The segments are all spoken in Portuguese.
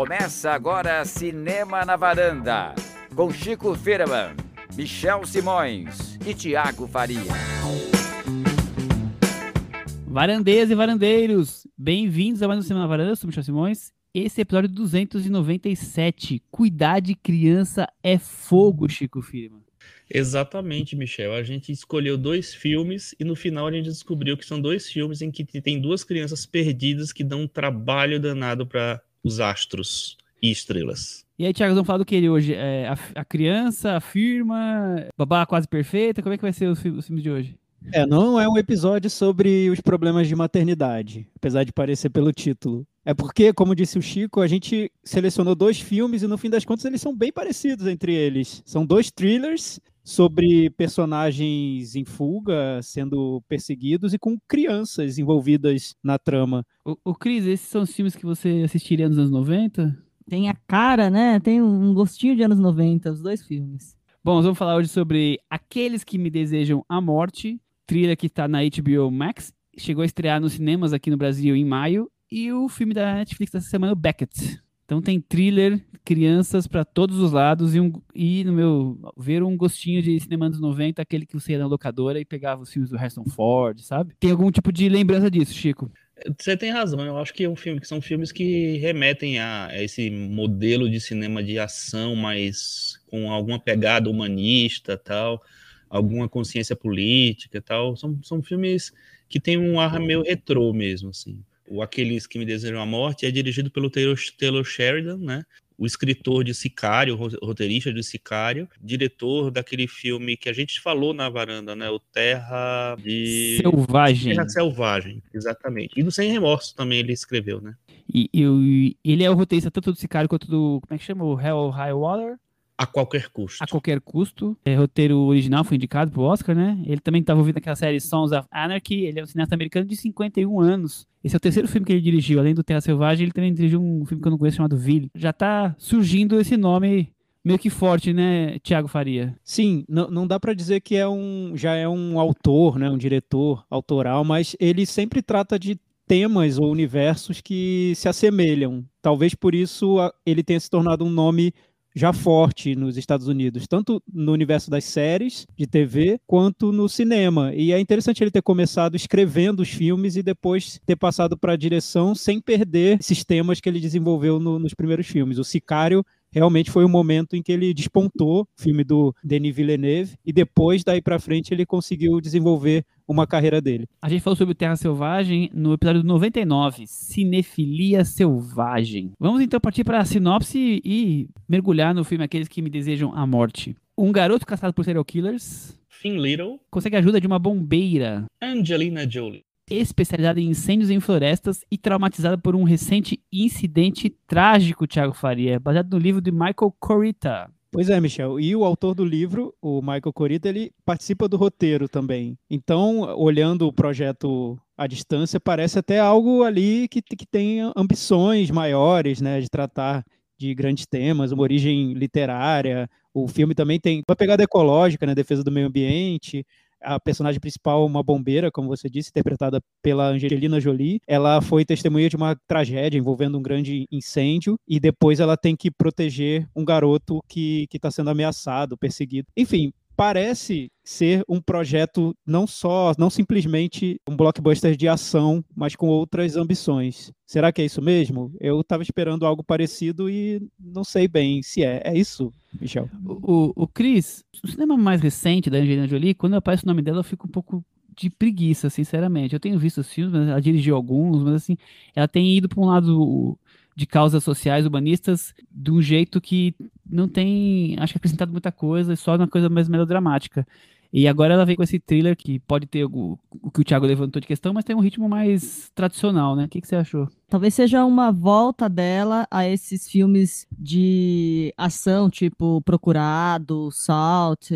Começa agora Cinema na Varanda, com Chico Firman, Michel Simões e Tiago Faria. Varandeiras e varandeiros, bem-vindos a mais um Cinema na Varanda, eu sou Michel Simões. Esse é episódio 297, Cuidar de criança é fogo, Chico Firman. Exatamente, Michel. A gente escolheu dois filmes e no final a gente descobriu que são dois filmes em que tem duas crianças perdidas que dão um trabalho danado para os astros e estrelas. E aí, Thiago, vamos falar do que ele hoje? É, a, a, criança, a firma, babá quase perfeita? Como é que vai ser os, os filmes de hoje? É, não é um episódio sobre os problemas de maternidade, apesar de parecer pelo título. É porque, como disse o Chico, a gente selecionou dois filmes e no fim das contas eles são bem parecidos entre eles. São dois thrillers sobre personagens em fuga sendo perseguidos e com crianças envolvidas na trama. O, o Cris, esses são os filmes que você assistiria nos anos 90? Tem a cara, né? Tem um gostinho de anos 90, os dois filmes. Bom, nós vamos falar hoje sobre Aqueles que Me Desejam a Morte, trilha que está na HBO Max, chegou a estrear nos cinemas aqui no Brasil em maio, e o filme da Netflix dessa semana, o Beckett. Então tem thriller, crianças para todos os lados e, um, e, no meu ver, um gostinho de cinema dos 90, aquele que você ia na locadora e pegava os filmes do Harrison Ford, sabe? Tem algum tipo de lembrança disso, Chico? Você tem razão, eu acho que é um filme que são filmes que remetem a esse modelo de cinema de ação, mas com alguma pegada humanista, tal, alguma consciência política, tal. São, são filmes que têm um ar meio retrô mesmo, assim. O Aqueles que me desejam a morte é dirigido pelo Taylor, Sheridan, né? o escritor de Sicário, roteirista de Sicário, diretor daquele filme que a gente falou na varanda, né? O Terra de Selvagem. Terra Selvagem, exatamente. E do Sem Remorso também ele escreveu, né? E, e, ele é o roteirista tanto do Sicário quanto do como é que chama? O Hell High Water. A qualquer custo. A qualquer custo. É, roteiro original foi indicado pro Oscar, né? Ele também estava ouvindo aquela série Sons of Anarchy. Ele é um cineasta americano de 51 anos. Esse é o terceiro filme que ele dirigiu. Além do Terra Selvagem, ele também dirigiu um filme que eu não conheço chamado Ville. Já tá surgindo esse nome meio que forte, né, Tiago Faria? Sim, não, não dá para dizer que é um, já é um autor, né, um diretor autoral, mas ele sempre trata de temas ou universos que se assemelham. Talvez por isso ele tenha se tornado um nome já forte nos Estados Unidos, tanto no universo das séries de TV quanto no cinema. E é interessante ele ter começado escrevendo os filmes e depois ter passado para a direção sem perder esses temas que ele desenvolveu no, nos primeiros filmes. O Sicário realmente foi o momento em que ele despontou, filme do Denis Villeneuve, e depois daí para frente ele conseguiu desenvolver uma carreira dele. A gente falou sobre Terra Selvagem no episódio 99, Cinefilia Selvagem. Vamos então partir para a sinopse e mergulhar no filme Aqueles que me desejam a morte. Um garoto caçado por serial killers Finn Little consegue a ajuda de uma bombeira. Angelina Jolie especializada em incêndios em florestas e traumatizada por um recente incidente trágico, Thiago Faria, baseado no livro de Michael Corita. Pois é, Michel. E o autor do livro, o Michael Corita, ele participa do roteiro também. Então, olhando o projeto à distância, parece até algo ali que, que tem ambições maiores, né, de tratar de grandes temas, uma origem literária. O filme também tem uma pegada ecológica, né, defesa do meio ambiente a personagem principal, uma bombeira, como você disse, interpretada pela Angelina Jolie. Ela foi testemunha de uma tragédia envolvendo um grande incêndio e depois ela tem que proteger um garoto que está sendo ameaçado, perseguido. Enfim, parece ser um projeto não só, não simplesmente um blockbuster de ação, mas com outras ambições. Será que é isso mesmo? Eu estava esperando algo parecido e não sei bem se é. É isso, Michel? O, o, o Chris, o cinema mais recente da Angelina Jolie, quando aparece o nome dela, eu fico um pouco de preguiça, sinceramente. Eu tenho visto os filmes, ela dirigiu alguns, mas assim, ela tem ido para um lado de causas sociais humanistas de um jeito que não tem, acho que acrescentado muita coisa, só uma coisa mais melodramática. E agora ela vem com esse thriller que pode ter o, o que o Thiago levantou de questão, mas tem um ritmo mais tradicional, né? O que, que você achou? Talvez seja uma volta dela a esses filmes de ação, tipo Procurado, Salt,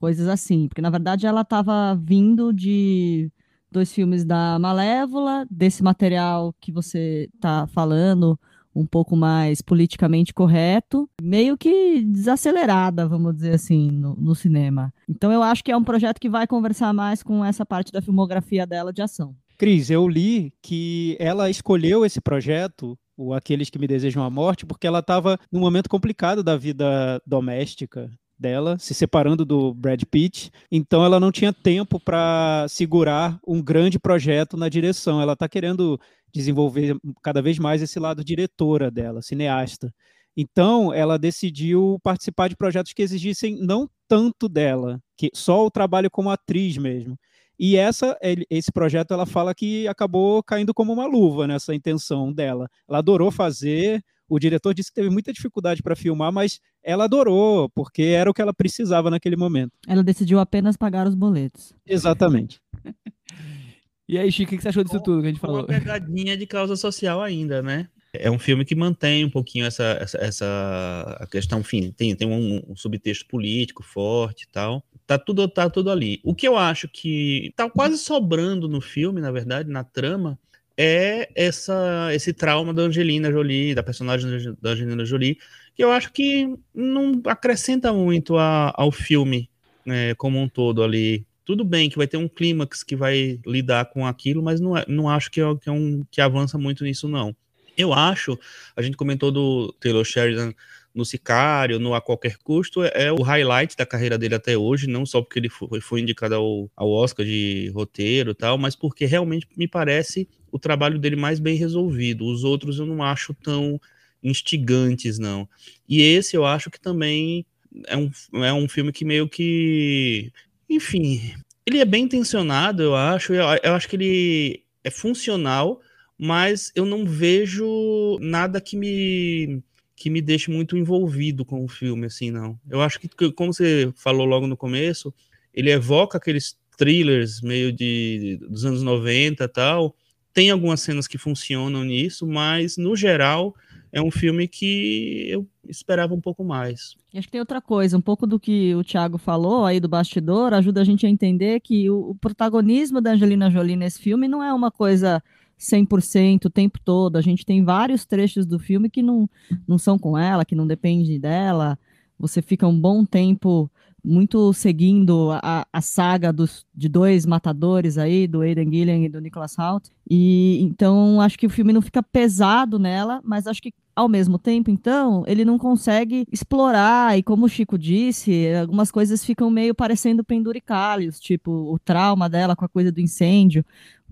coisas assim. Porque na verdade ela estava vindo de dois filmes da Malévola, desse material que você está falando, um pouco mais politicamente correto, meio que desacelerada, vamos dizer assim, no, no, cinema. Então eu acho que é um projeto que vai conversar mais com essa parte da filmografia dela de ação. Cris, eu li que ela escolheu esse projeto o Aqueles que Me Desejam a Morte, porque ela estava num momento complicado da vida doméstica dela, se separando do Brad Pitt, então ela não tinha tempo para segurar um grande projeto na direção. Ela está querendo desenvolver cada vez mais esse lado diretora dela, cineasta. Então, ela decidiu participar de projetos que exigissem não tanto dela, que só o trabalho como atriz mesmo. E essa, esse projeto, ela fala que acabou caindo como uma luva nessa intenção dela. Ela adorou fazer. O diretor disse que teve muita dificuldade para filmar, mas ela adorou, porque era o que ela precisava naquele momento. Ela decidiu apenas pagar os boletos. Exatamente. e aí, Chico, o que você achou disso tudo que a gente falou? Uma pegadinha de causa social ainda, né? É um filme que mantém um pouquinho essa, essa, essa a questão, enfim, tem, tem um, um, subtexto político forte e tal. Tá tudo, tá tudo ali. O que eu acho que tá quase sobrando no filme, na verdade, na trama, é essa, esse trauma da Angelina Jolie, da personagem da Angelina Jolie, que eu acho que não acrescenta muito a, ao filme né, como um todo ali. Tudo bem que vai ter um clímax que vai lidar com aquilo, mas não, é, não acho que, é, que, é um, que avança muito nisso, não. Eu acho, a gente comentou do Taylor Sheridan no Sicário, no A Qualquer Custo, é, é o highlight da carreira dele até hoje, não só porque ele foi, foi indicado ao, ao Oscar de roteiro e tal, mas porque realmente me parece o trabalho dele mais bem resolvido. Os outros eu não acho tão instigantes, não. E esse eu acho que também é um, é um filme que meio que. Enfim, ele é bem intencionado, eu acho. Eu, eu acho que ele é funcional mas eu não vejo nada que me que me deixe muito envolvido com o filme, assim, não. Eu acho que, como você falou logo no começo, ele evoca aqueles thrillers meio de dos anos 90 e tal. Tem algumas cenas que funcionam nisso, mas no geral é um filme que eu esperava um pouco mais. Acho que tem outra coisa, um pouco do que o Thiago falou aí do bastidor, ajuda a gente a entender que o, o protagonismo da Angelina Jolie nesse filme não é uma coisa 100% o tempo todo. A gente tem vários trechos do filme que não, não são com ela, que não depende dela. Você fica um bom tempo muito seguindo a, a saga dos, de dois matadores aí, do Aidan Gillian e do Nicholas Hoult. E então acho que o filme não fica pesado nela, mas acho que ao mesmo tempo, então, ele não consegue explorar, e como o Chico disse, algumas coisas ficam meio parecendo penduricalhos, tipo o trauma dela com a coisa do incêndio,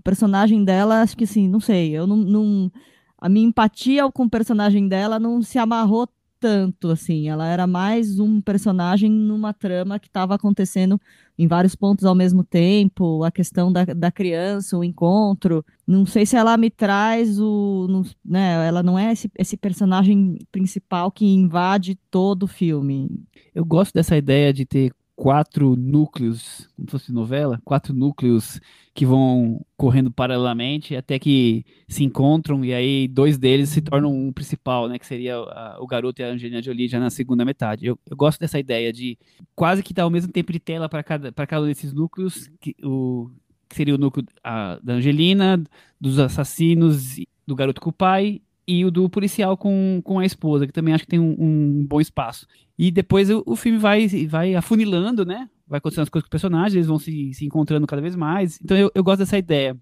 personagem dela, acho que assim, não sei, eu não, não, a minha empatia com o personagem dela não se amarrou tanto, assim, ela era mais um personagem numa trama que estava acontecendo em vários pontos ao mesmo tempo, a questão da, da criança, o encontro, não sei se ela me traz o, não, né, ela não é esse, esse personagem principal que invade todo o filme. Eu gosto dessa ideia de ter quatro núcleos, como se fosse novela, quatro núcleos que vão correndo paralelamente até que se encontram e aí dois deles se tornam um principal, né, que seria a, o garoto e a Angelina Jolie já na segunda metade. Eu, eu gosto dessa ideia de quase que dar o mesmo tempo de tela para cada para cada um desses núcleos, que, o que seria o núcleo a, da Angelina, dos assassinos, do garoto com o pai e o do policial com, com a esposa, que também acho que tem um, um bom espaço. E depois o, o, filme vai, vai afunilando, né? Vai acontecendo as coisas com os personagens, eles vão se, se encontrando cada vez mais. Então eu, eu gosto dessa ideia.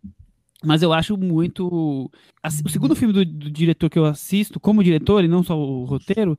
Mas eu acho muito. o segundo filme do, do, diretor que eu assisto, como diretor, e não só o roteiro,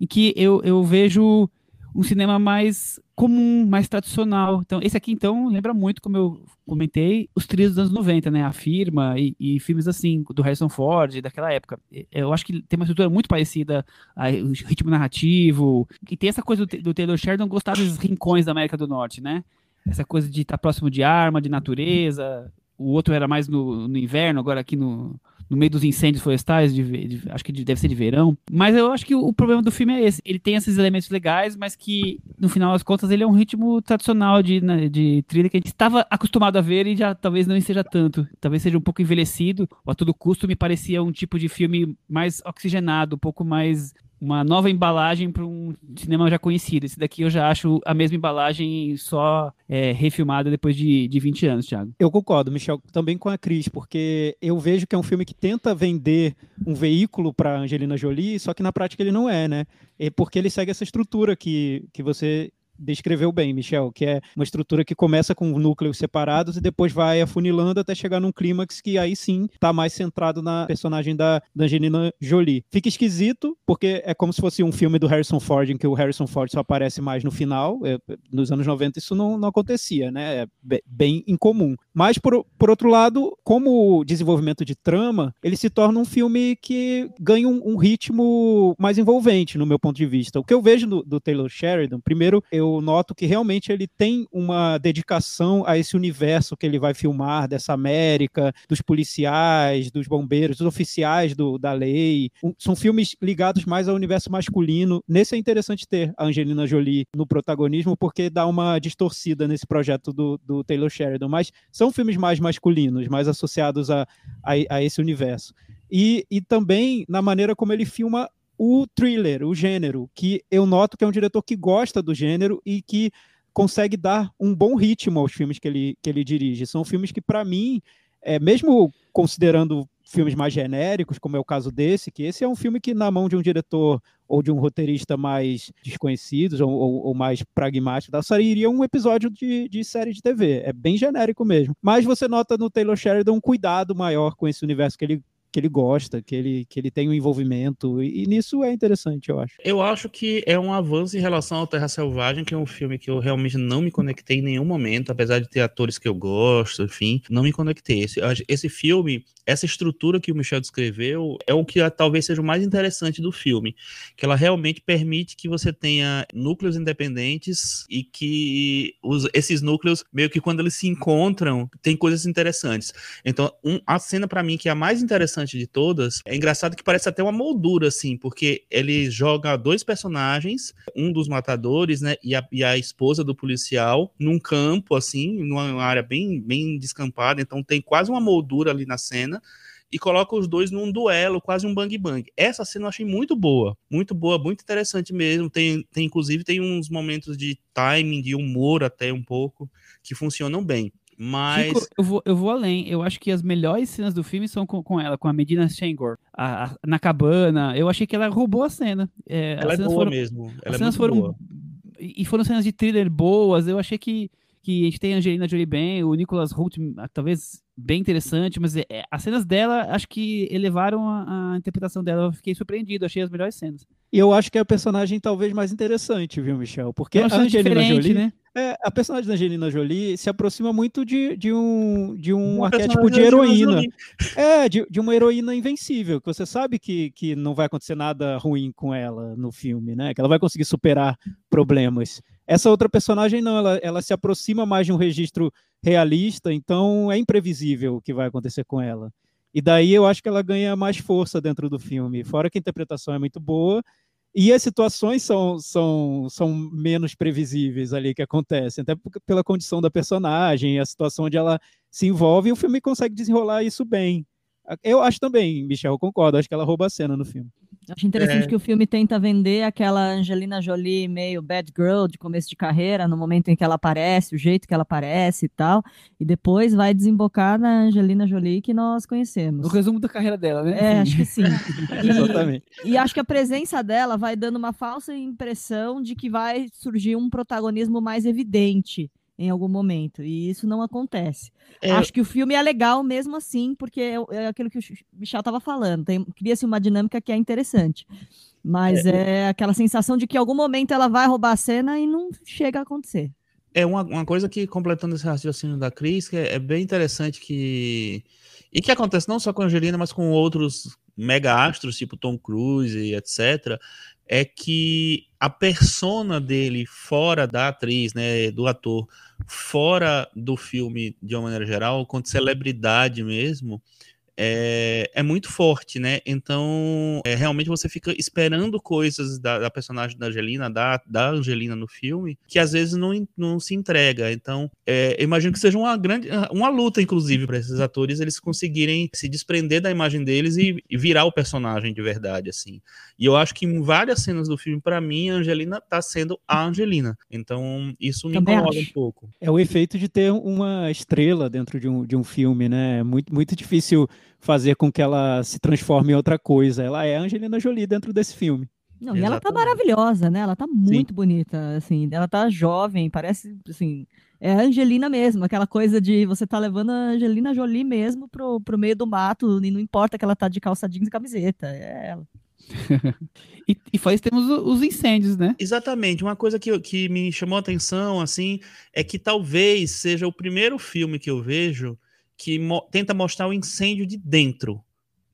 em que eu, eu vejo um cinema mais comum, mais tradicional. Então, esse aqui, então, lembra muito, como eu comentei, os trilhos dos anos 90, né? A Firma e, e, filmes assim, do Harrison Ford, daquela época. Eu acho que tem uma estrutura muito parecida, o ritmo narrativo, e tem essa coisa do, do Taylor Sheridan gostar dos rincões da América do Norte, né? Essa coisa de estar próximo de arma, de natureza. O outro era mais no, no inverno, agora aqui no, no meio dos incêndios florestais, de, de, acho que deve ser de verão. Mas eu acho que o, o, problema do filme é esse. Ele tem esses elementos legais, mas que, no final das contas, ele é um ritmo tradicional de, né, de trilha que a gente estava acostumado a ver e já talvez não seja tanto. Talvez seja um pouco envelhecido. Ou a todo custo me parecia um tipo de filme mais oxigenado, um pouco mais uma nova embalagem para um cinema já conhecido. Esse daqui eu já acho a mesma embalagem só é, refilmada depois de, de 20 anos, Thiago. Eu concordo, Michel, também com a Cris, porque eu vejo que é um filme que tenta vender um veículo para Angelina Jolie, só que na prática ele não é, né? É porque ele segue essa estrutura que, que você descreveu bem, Michel, que é uma estrutura que começa com núcleos separados e depois vai afunilando até chegar num clímax que aí sim está mais centrado na personagem da, da Angelina Jolie. Fica esquisito, porque é como se fosse um filme do Harrison Ford, em que o Harrison Ford só aparece mais no final. É, nos anos 90 isso não, não acontecia, né? É bem incomum. Mas, por, por outro lado, como desenvolvimento de trama, ele se torna um filme que ganha um, um ritmo mais envolvente, no meu ponto de vista. O que eu vejo do, do Taylor Sheridan, primeiro, eu noto que realmente ele tem uma dedicação a esse universo que ele vai filmar, dessa América, dos policiais, dos bombeiros, dos oficiais do, da lei. Um, são filmes ligados mais ao universo masculino. Nesse é interessante ter a Angelina Jolie no protagonismo, porque dá uma distorcida nesse projeto do, do Taylor Sheridan. Mas são filmes mais masculinos, mais associados a, a, a esse universo. E, e também na maneira como ele filma o thriller, o gênero, que eu noto que é um diretor que gosta do gênero e que consegue dar um bom ritmo aos filmes que ele, que ele dirige. São filmes que, para mim, é, mesmo considerando filmes mais genéricos, como é o caso desse, que esse é um filme que, na mão de um diretor ou de um roteirista mais desconhecidos ou, ou, ou mais pragmático, sairia um episódio de, de série de TV. É bem genérico mesmo. Mas você nota no Taylor Sheridan um cuidado maior com esse universo que ele que ele gosta, que ele, que ele tem um envolvimento, e, e, nisso é interessante, eu acho. Eu acho que é um avanço em relação ao Terra Selvagem, que é um filme que eu realmente não me conectei em nenhum momento, apesar de ter atores que eu gosto, enfim, não me conectei. Esse, esse filme, essa estrutura que o Michel descreveu, é o que talvez seja o mais interessante do filme, que ela realmente permite que você tenha núcleos independentes e que os, esses núcleos, meio que quando eles se encontram, tem coisas interessantes. Então, um, a cena para mim que é a mais interessante interessante de todas, é engraçado que parece até uma moldura, assim, porque ele joga dois personagens, um dos matadores, né, e a, e a esposa do policial, num campo, assim, numa área bem, bem descampada, então tem quase uma moldura ali na cena, e coloca os dois num duelo, quase um bang bang. Essa cena eu achei muito boa, muito boa, muito interessante mesmo. Tem, tem inclusive tem uns momentos de timing, de humor até um pouco que funcionam bem. Mas. Chico, eu, vou, eu vou além. Eu acho que as melhores cenas do filme são com, com ela, com a Medina Shangor, a, a, na cabana. Eu achei que ela roubou a cena. É, ela é boa foram, mesmo. Ela as é cenas foram. Boa. E foram cenas de thriller boas. Eu achei que, que a gente tem a Angelina Jolie bem, o Nicholas Hoult, talvez bem interessante, mas é, as cenas dela acho que elevaram a, a, interpretação dela. Eu fiquei surpreendido, achei as melhores cenas. E eu acho que é a personagem talvez mais interessante, viu, Michel? Porque é a Angelina Jolie, né? É, a personagem da Angelina Jolie se aproxima muito de, de um, de um arquétipo de heroína. É, de, de uma heroína invencível, que você sabe que, que não vai acontecer nada ruim com ela no filme, né? Que ela vai conseguir superar problemas. Essa outra personagem não, ela, ela se aproxima mais de um registro realista, então é imprevisível o que vai acontecer com ela. E daí eu acho que ela ganha mais força dentro do filme. Fora que a interpretação é muito boa e as situações são, são, são menos previsíveis ali que acontecem, até pela condição da personagem, a situação onde ela se envolve, e o filme consegue desenrolar isso bem. Eu acho também, Michel, concordo, acho que ela rouba a cena no filme. Acho interessante é. que o filme tenta vender aquela Angelina Jolie meio bad girl de começo de carreira, no momento em que ela aparece, o jeito que ela aparece e tal, e depois vai desembocar na Angelina Jolie que nós conhecemos. O resumo da carreira dela, né? É, acho que sim. E, Exatamente. E acho que a presença dela vai dando uma falsa impressão de que vai surgir um protagonismo mais evidente em algum momento. E isso não acontece. É... Acho que o filme é legal mesmo assim, porque é, é aquilo que o Michel estava falando. Cria-se uma dinâmica que é interessante. Mas é... é... aquela sensação de que em algum momento ela vai roubar a cena e não chega a acontecer. É uma, uma coisa que, completando esse raciocínio da Cris, que é, é bem interessante que. E que acontece não só com a Angelina, mas com outros mega astros, tipo Tom Cruise e etc., é que a persona dele fora da atriz, né, do ator, fora do filme de uma maneira geral, quanto celebridade mesmo, é, é muito forte, né? Então, é, realmente você fica esperando coisas da, da, personagem da Angelina, da, da Angelina no filme, que às vezes não, não se entrega. Então, é, eu imagino que seja uma grande, uma luta, inclusive, para esses atores eles conseguirem se desprender da imagem deles e, e, virar o personagem de verdade, assim. E eu acho que em várias cenas do filme, para mim, a Angelina tá sendo a Angelina. Então, isso me Também incomoda acho. um pouco. É o efeito de ter uma estrela dentro de um, de um filme, né? É muito, muito difícil fazer com que ela se transforme em outra coisa. Ela é a Angelina Jolie dentro desse filme. Não, e ela tá maravilhosa, né? Ela tá muito bonita, assim. Ela tá jovem, parece, assim... É a Angelina mesmo, aquela coisa de você tá levando a Angelina Jolie mesmo pro, pro meio do mato, e não importa que ela tá de calça jeans e camiseta, é ela. E, e isso temos os incêndios, né? Exatamente. Uma coisa que, que me chamou a atenção, assim, é que talvez seja o primeiro filme que eu vejo que mo- tenta mostrar o incêndio de dentro.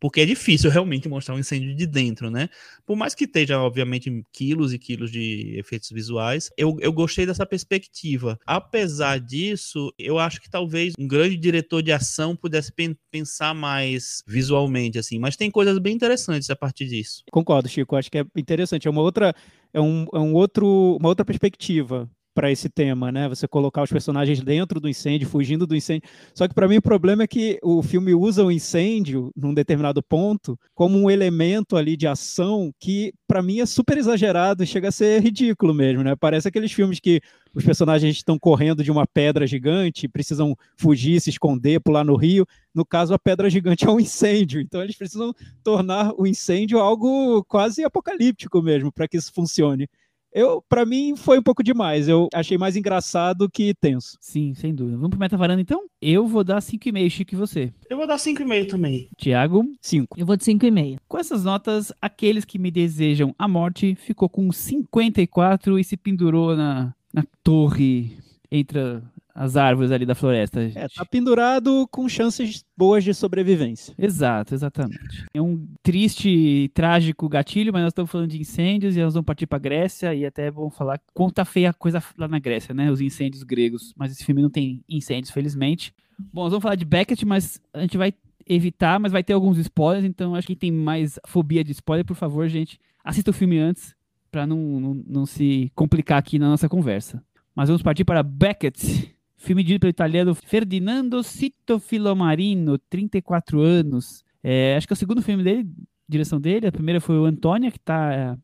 Porque é difícil realmente mostrar um incêndio de dentro, né? Por mais que esteja, obviamente, quilos e quilos de efeitos visuais, eu, eu gostei dessa perspectiva. Apesar disso, eu acho que talvez um grande diretor de ação pudesse pen- pensar mais visualmente, assim. Mas tem coisas bem interessantes a partir disso. Concordo, Chico. Acho que é interessante. É uma outra, é um, é um outro, uma outra perspectiva para esse tema, né? Você colocar os personagens dentro do incêndio, fugindo do incêndio. Só que para mim o problema é que o filme usa o incêndio num determinado ponto como um elemento ali de ação que para mim é super exagerado e chega a ser ridículo mesmo, né? Parece aqueles filmes que os personagens estão correndo de uma pedra gigante, precisam fugir, se esconder, pular no rio. No caso, a pedra gigante é um incêndio, então eles precisam tornar o incêndio algo quase apocalíptico mesmo para que isso funcione. Eu, para mim, foi um pouco demais. Eu achei mais engraçado que tenso. Sim, sem dúvida. Vamos pro Meta Varanda, então? Eu vou dar 5,5, Chico, e você? Eu vou dar 5,5 também. Tiago? Cinco. Eu vou de 5,5. Com essas notas, aqueles que me desejam a morte ficou com 54 e se pendurou na, na torre entre as árvores ali da floresta. É, gente. tá pendurado com chances boas de sobrevivência. Exato, exatamente. É um triste e trágico gatilho, mas nós estamos falando de incêndios e nós vamos partir para Grécia e até vamos falar quanto tá feia a coisa lá na Grécia, né? Os incêndios gregos. Mas esse filme não tem incêndios, felizmente. Bom, nós vamos falar de Beckett, mas a gente vai evitar, mas vai ter alguns spoilers, então acho que quem tem mais fobia de spoiler, por favor, gente, assista o filme antes para não, não, não se complicar aqui na nossa conversa. Mas vamos partir para Beckett, filme dirigido pelo italiano Ferdinando Cito Filomarino, 34 anos. É, acho que é o segundo filme dele, direção dele. A primeira foi o Antônia, que tá é,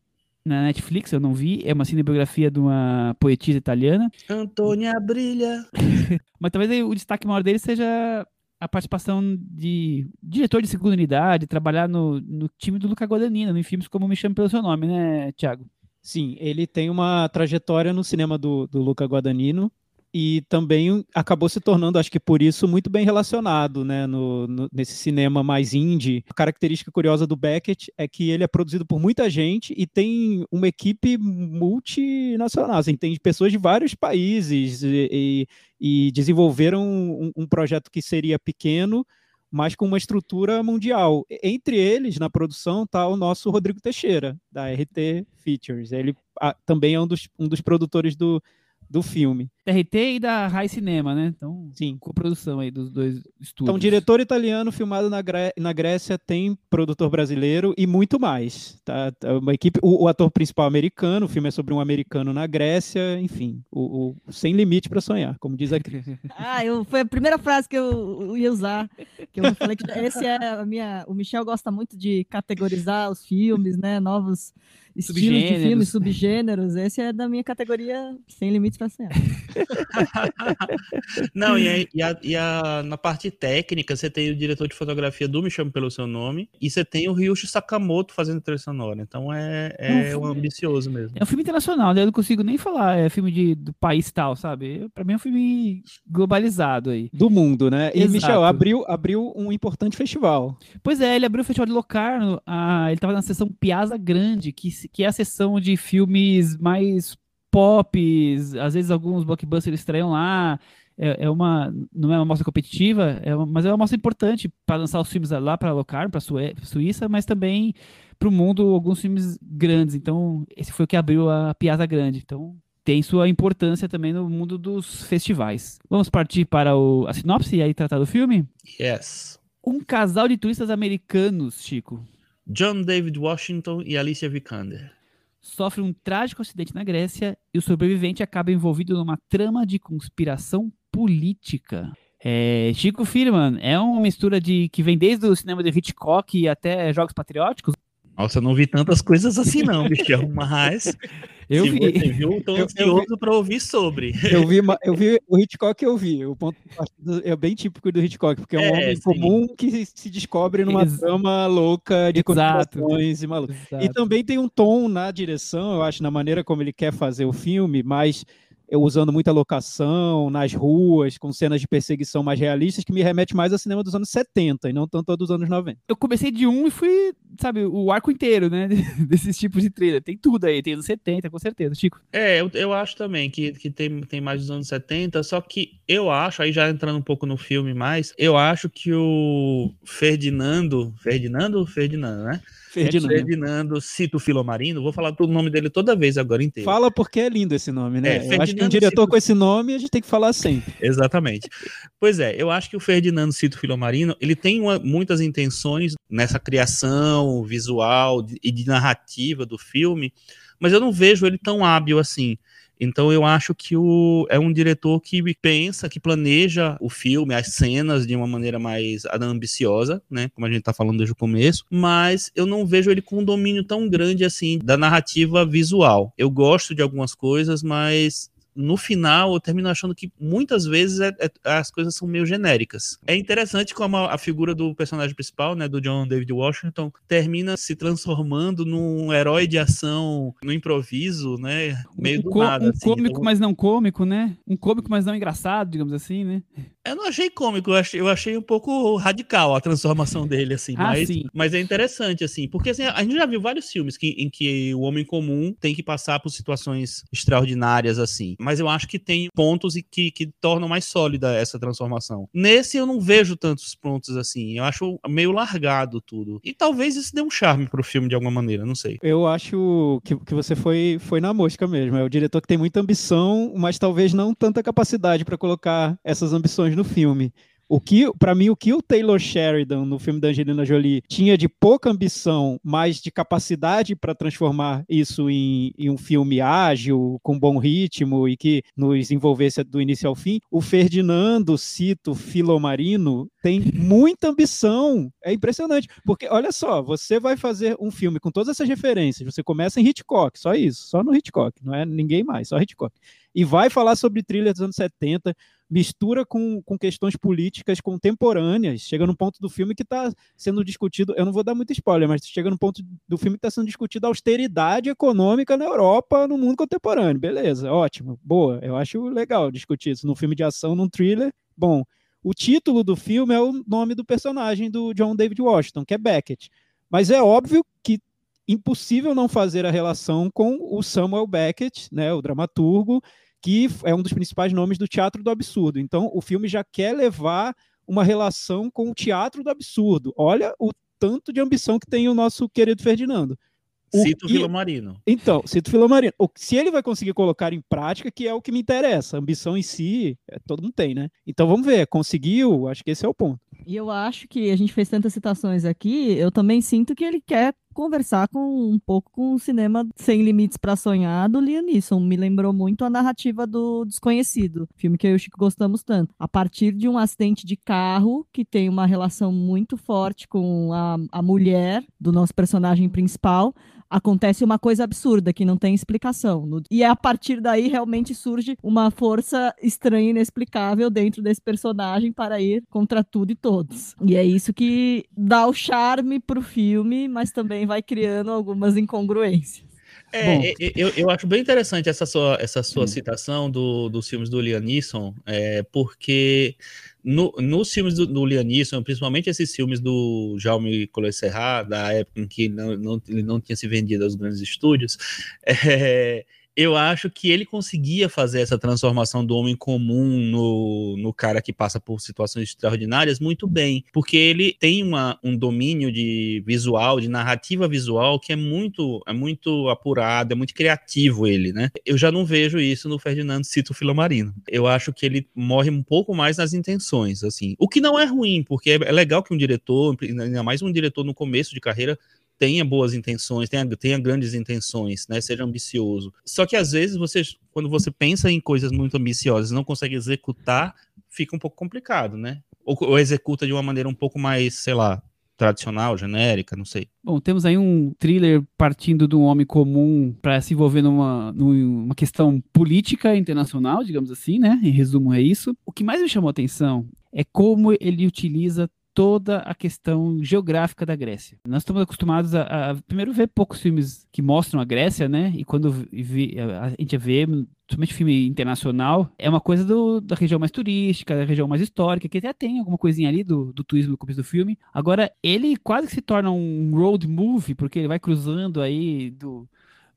na Netflix, eu não vi. É uma cinebiografia de uma poetisa italiana. Antônia brilha. Mas talvez aí o destaque maior dele seja a participação de diretor de segunda unidade, trabalhar no, no time do Luca Guadagnino, em filmes como Me Chame Pelo Seu Nome, né, Thiago? Sim, ele tem uma trajetória no cinema do, do Luca Guadagnino e também acabou se tornando, acho que por isso, muito bem relacionado né, no, no- nesse cinema mais indie. A característica curiosa do Beckett é que ele é produzido por muita gente e tem uma equipe multinacional, assim, tem pessoas de vários países e, e- e desenvolveram um, um projeto que seria pequeno, mas com uma estrutura mundial. Entre eles, na produção, está o nosso Rodrigo Teixeira, da RT Features. Ele ah, também é um dos, um dos produtores do, do filme. TRT e da Rai Cinema, né? Então, Sim. coprodução aí dos dois estúdios. Então, diretor italiano filmado na, Gré- na Grécia tem produtor brasileiro e muito mais. Tá? Tá Uma equipe, o, o ator principal americano, o filme é sobre um americano na Grécia, enfim, o, o- sem limite para sonhar, como diz a Cris. Ah, eu, foi a primeira frase que eu ia usar. Que eu falei que esse é a minha. O Michel gosta muito de categorizar os filmes, né? Novos estilos de Subgêneros. filmes, subgêneros. Esse é da minha categoria Sem Limites para Sonhar. Não, e, aí- e a- e a- na parte técnica, você tem o diretor de fotografia do Me Chame Pelo Seu Nome, e você tem o Ryushi Sakamoto fazendo trilha sonora. Então é, é Não, um ambicioso mesmo. É um filme internacional, né? Eu não consigo nem falar, é filme de, do país tal, sabe? Pra mim é um filme globalizado aí. Do mundo, né? E, Exato. Michel, abriu, abriu um importante festival. Pois é, ele abriu o Festival de Locarno, ah, ele tava na sessão Piazza Grande, que, se- que é a sessão de filmes mais pop, às vezes alguns blockbusters estreiam lá, é, é uma, não é uma mostra competitiva, é uma- mas é uma mostra importante para lançar os filmes lá para Locarno, para Suíça, mas também para o mundo alguns filmes grandes, então esse foi o que abriu a Piazza Grande, então tem sua importância também no mundo dos festivais. Vamos partir para o, a sinopse e aí tratar do filme? Yes. Um casal de turistas americanos, Chico, John David Washington e Alicia Vikander. sofre um trágico acidente na Grécia e o sobrevivente acaba envolvido numa trama de conspiração política. É, Chico Firman é uma mistura de que vem desde o cinema de Hitchcock até jogos patrióticos. Nossa, eu não vi tantas coisas assim não, Michel, mas Eu vi. você viu, tô Eu- ansioso para ouvir sobre. Eu vi, eu vi o Hitchcock, eu vi. O ponto é bem típico do Hitchcock, porque é um É, homem sim. comum que se descobre numa Ex- trama louca de continuações e maluco. E Exato. também tem um tom na direção, eu acho, na maneira como ele quer fazer o filme, mais eu usando muita locação nas ruas, com cenas de perseguição mais realistas, que me remete mais ao cinema dos anos 70 e não tanto ao dos anos 90. Eu comecei de um e fui, sabe, o arco inteiro, né? Desses tipos de trilha. Tem tudo aí, tem dos 70, com certeza. Chico. É, eu, eu acho também que, que tem, tem mais dos anos 70, só que eu acho, aí já entrando um pouco no filme mais, eu acho que o Ferdinando, Ferdinando ou Ferdinando, né? Ferdinando. Ferdinando Cito Filomarino, vou falar o nome dele toda vez agora inteiro. Fala porque é lindo esse nome, né? É, eu acho que um Ferdinando diretor Silva. com esse nome a gente tem que falar sempre. Exatamente. Pois é, eu acho que o Ferdinando Cito Filomarino, ele tem uma- muitas intenções nessa criação visual de- e de narrativa do filme, mas eu não vejo ele tão hábil assim. Então eu acho que o, é um diretor que pensa, que planeja o filme, as cenas de uma maneira mais ambiciosa, né? Como a gente tá falando desde o começo, mas eu não vejo ele com um domínio tão grande assim da narrativa visual. Eu gosto de algumas coisas, mas no final eu termino achando que muitas vezes é- é- as coisas são meio genéricas. É interessante como a, a figura do personagem principal, né, do John David Washington, termina se transformando num herói de ação no improviso, né, meio um do nada. um assim. cômico, Então, mas não cômico, né? Um cômico, mas não engraçado, digamos assim, né? Eu não achei cômico, eu achei, eu achei um pouco radical a transformação dele, assim, Ah, mas, sim. mas é interessante, assim, porque assim, a gente já viu vários filmes que, em que o homem comum tem que passar por situações extraordinárias, assim, mas eu acho que tem pontos e que, que tornam mais sólida essa transformação. Nesse eu não vejo tantos pontos assim, eu acho meio largado tudo, e talvez isso dê um charme pro filme de alguma maneira, não sei. Eu acho que, que você foi, foi na mosca mesmo. É o diretor que tem muita ambição, mas talvez não tanta capacidade para colocar essas ambições no filme. O que, para mim, o que o Taylor Sheridan no filme da Angelina Jolie tinha de pouca ambição, mas de capacidade para transformar isso em, em um filme ágil, com bom ritmo e que nos envolvesse do início ao fim, o Ferdinando Cito Filomarino tem muita ambição. É impressionante, porque olha só, você vai fazer um filme com todas essas referências, você começa em Hitchcock, só isso, só no Hitchcock, não é ninguém mais, só Hitchcock. E vai falar sobre trilha dos anos 70, mistura com, com questões políticas contemporâneas, chega no ponto do filme que está sendo discutido, eu não vou dar muito spoiler, mas chega no ponto do filme que está sendo discutido a austeridade econômica na Europa, no mundo contemporâneo. Beleza, ótimo, boa. Eu acho legal discutir isso num filme de ação, num thriller. Bom, o título do filme é o nome do personagem do John David Washington, que é Beckett. Mas é óbvio que impossível não fazer a relação com o Samuel Beckett, né, o dramaturgo, que é um dos principais nomes do teatro do absurdo. Então, o filme já quer levar uma relação com o teatro do absurdo. Olha o tanto de ambição que tem o nosso querido Ferdinando. O Cito que- Filomarino. Então, Cito Filomarino. O- Se ele vai conseguir colocar em prática, que é o que me interessa. A ambição em si, é, todo mundo tem, né? Então vamos ver. Conseguiu? Acho que esse é o ponto. E eu acho que a gente fez tantas citações aqui, eu também sinto que ele quer conversar com um pouco com o cinema Sem Limites para Sonhar do Liam. Me lembrou muito a narrativa do Desconhecido, filme que eu e o Chico gostamos tanto. A partir de um acidente de carro que tem uma relação muito forte com a, a mulher do nosso personagem principal, acontece uma coisa absurda que não tem explicação. E a partir daí realmente surge uma força estranha e inexplicável dentro desse personagem para ir contra tudo e todos. E é isso que dá o charme pro filme, mas também vai criando algumas incongruências. É, Bom. é, é, eu, eu acho bem interessante essa sua, essa sua Hum. citação do, dos filmes do Liam Neeson, é, porque no, nos filmes do, do Liam Neeson, principalmente esses filmes do Jaume Collet Serrat, da época em que não, não, ele não tinha se vendido aos grandes estúdios, é, eu acho que ele conseguia fazer essa transformação do homem comum no, no cara que passa por situações extraordinárias muito bem, porque ele tem uma, um domínio de visual, de narrativa visual que é muito, é muito apurado, é muito criativo ele, né? Eu já não vejo isso no Ferdinando Cito Filomarino. Eu acho que ele morre um pouco mais nas intenções, assim. O que não é ruim, porque é legal que um diretor, ainda mais um diretor no começo de carreira, tenha boas intenções, tenha, tenha grandes intenções, né? Seja ambicioso. Só que às vezes você, quando você pensa em coisas muito ambiciosas não consegue executar, fica um pouco complicado, né? Ou, ou executa de uma maneira um pouco mais, sei lá, tradicional, genérica, não sei. Bom, temos aí um thriller partindo de um homem comum para se envolver numa, numa questão política internacional, digamos assim, né? Em resumo, é isso. O que mais me chamou a atenção é como ele utiliza toda a questão geográfica da Grécia. Nós estamos acostumados a, a primeiro ver poucos filmes que mostram a Grécia, né? E quando vi, a, a gente vê, somente filme internacional, é uma coisa do, da região mais turística, da região mais histórica, que até tem alguma coisinha ali do, do turismo no começo do filme. Agora, ele quase que se torna um road movie, porque ele vai cruzando aí do,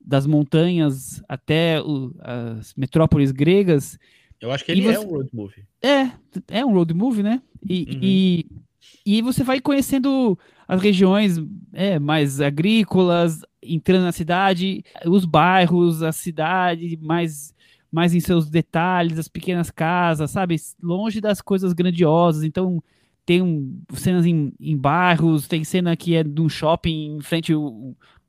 das montanhas até o, as metrópoles gregas. Eu acho que ele é você... é um road movie. É, é um road movie, né? E, uhum. e e você vai conhecendo as regiões é, mais agrícolas, entrando na cidade, os bairros, a cidade, mais, mais em seus detalhes, as pequenas casas, sabe? Longe das coisas grandiosas. Então, tem um, cenas em, em, bairros, tem cena que é de um shopping em frente a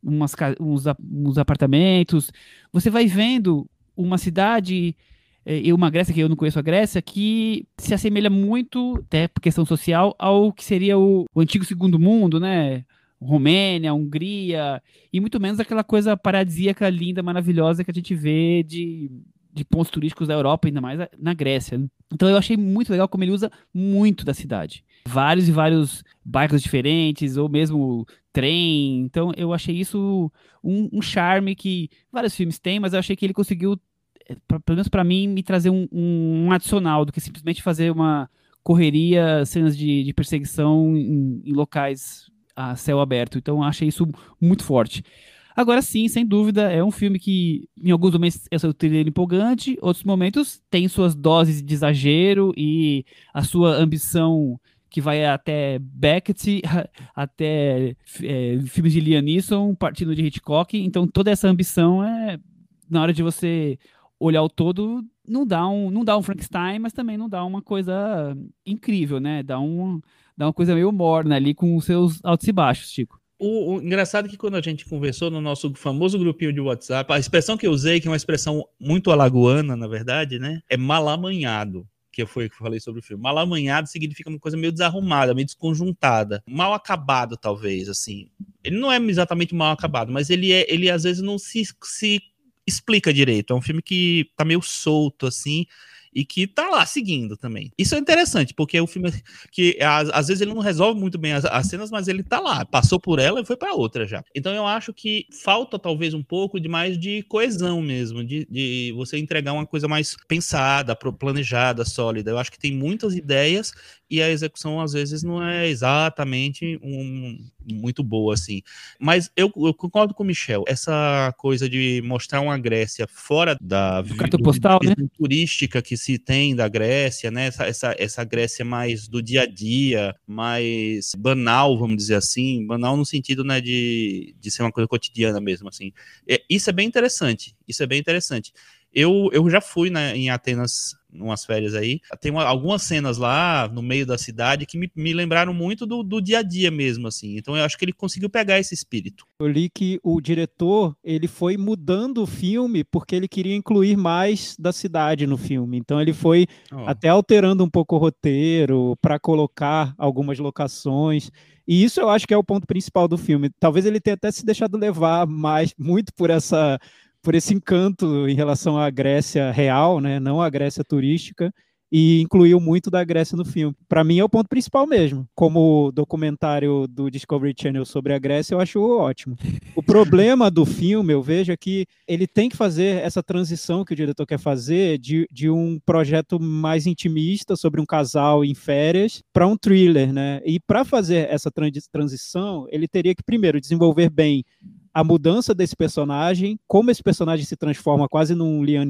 umas, uns, uns apartamentos. Você vai vendo uma cidade e uma Grécia que eu não conheço a Grécia, que se assemelha muito, até por questão social, ao que seria o, o antigo segundo mundo, né? Romênia, Hungria, e muito menos aquela coisa paradisíaca, linda, maravilhosa que a gente vê de, de pontos turísticos da Europa, ainda mais na Grécia. Né? Então eu achei muito legal como ele usa muito da cidade. Vários e vários bairros diferentes, ou mesmo trem. Então eu achei isso um, um charme que vários filmes têm, mas eu achei que ele conseguiu pra, pelo menos para mim, me trazer um, um, adicional do que simplesmente fazer uma correria, cenas de, de perseguição em, em, locais a céu aberto. Então, achei isso muito forte. Agora sim, sem dúvida, é um filme que em alguns momentos é o thriller empolgante, outros momentos tem suas doses de exagero e a sua ambição que vai até Beckett, até é, filmes de Liam Neeson, partindo de Hitchcock. Então toda essa ambição é na hora de você olhar o todo, não dá um, não dá um Frankenstein, mas também não dá uma coisa incrível, né? Dá, um, dá uma coisa meio morna ali com os seus altos e baixos, Chico. O, o, engraçado é que quando a gente conversou no nosso famoso grupinho de WhatsApp, a expressão que eu usei, que é uma expressão muito alagoana, na verdade, né? É malamanhado que foi que eu falei sobre o filme. Malamanhado significa uma coisa meio desarrumada, meio desconjuntada, mal acabado talvez, assim. Ele não é exatamente mal acabado, mas ele é, ele às vezes não se, se explica direito. É um filme que tá meio solto, assim, e que tá lá seguindo também. Isso é interessante, porque um filme que às, às vezes ele não resolve muito bem as, as, cenas, mas ele tá lá, passou por ela e foi para outra já. Então eu acho que falta talvez um pouco de mais de coesão mesmo, de, de você entregar uma coisa mais pensada, planejada, sólida. Eu acho que tem muitas ideias e a execução às vezes não é exatamente um, muito boa assim. Mas eu, eu, concordo com o Michel, essa coisa de mostrar uma Grécia fora da do postal, né? turística que se tem da Grécia, né? Essa, essa, essa Grécia mais do dia a dia, mais banal, vamos dizer assim, banal no sentido né, de, de ser uma coisa cotidiana mesmo assim. É, isso é bem interessante. Isso é bem interessante. Eu, eu já fui né, em Atenas umas férias aí. Tem uma, algumas cenas lá no meio da cidade que me, me lembraram muito do, do, dia a dia mesmo, assim. Então eu acho que ele conseguiu pegar esse espírito. Eu li que o diretor ele foi mudando o filme porque ele queria incluir mais da cidade no filme. Então ele foi oh. até alterando um pouco o roteiro para colocar algumas locações. E isso eu acho que é o ponto principal do filme. Talvez ele tenha até se deixado levar mais muito por essa por esse encanto em relação à Grécia real, né, não à Grécia turística, e incluiu muito da Grécia no filme. Para mim é o ponto principal mesmo. Como documentário do Discovery Channel sobre a Grécia, eu acho ótimo. O problema do filme, eu vejo, é que ele tem que fazer essa transição que o diretor quer fazer de, de um projeto mais intimista sobre um casal em férias para um thriller, né? E para fazer essa transição, ele teria que primeiro desenvolver bem a mudança desse personagem, como esse personagem se transforma quase num Liam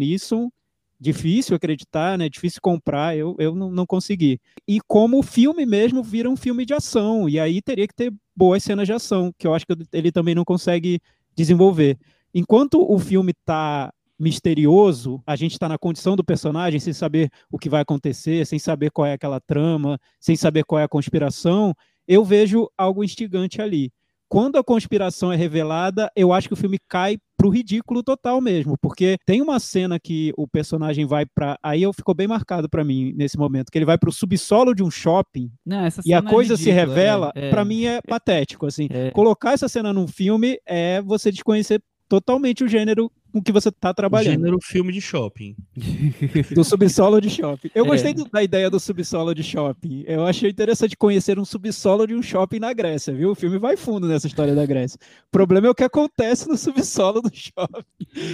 difícil acreditar, né? Difícil comprar, eu, eu não, não consegui. E como o filme mesmo vira um filme de ação, e aí teria que ter boas cenas de ação, que eu acho que ele também não consegue desenvolver. Enquanto o filme está misterioso, a gente está na condição do personagem, sem saber o que vai acontecer, sem saber qual é aquela trama, sem saber qual é a conspiração, eu vejo algo instigante ali. Quando a conspiração é revelada, eu acho que o filme cai pro ridículo total mesmo, porque tem uma cena que o personagem vai para aí eu ficou bem marcado para mim nesse momento, que ele vai pro subsolo de um shopping Não, e a é coisa se ridícula, revela, é, é. pra mim é patético assim. É. Colocar essa cena num filme é você desconhecer totalmente o gênero com que você tá O trabalhando. gênero filme de shopping. Do subsolo de shopping. Eu É. gostei do- da ideia do subsolo de shopping. Eu achei interessante conhecer um subsolo de um shopping na Grécia, viu? O filme vai fundo nessa história da Grécia. O problema é o que acontece no subsolo do shopping,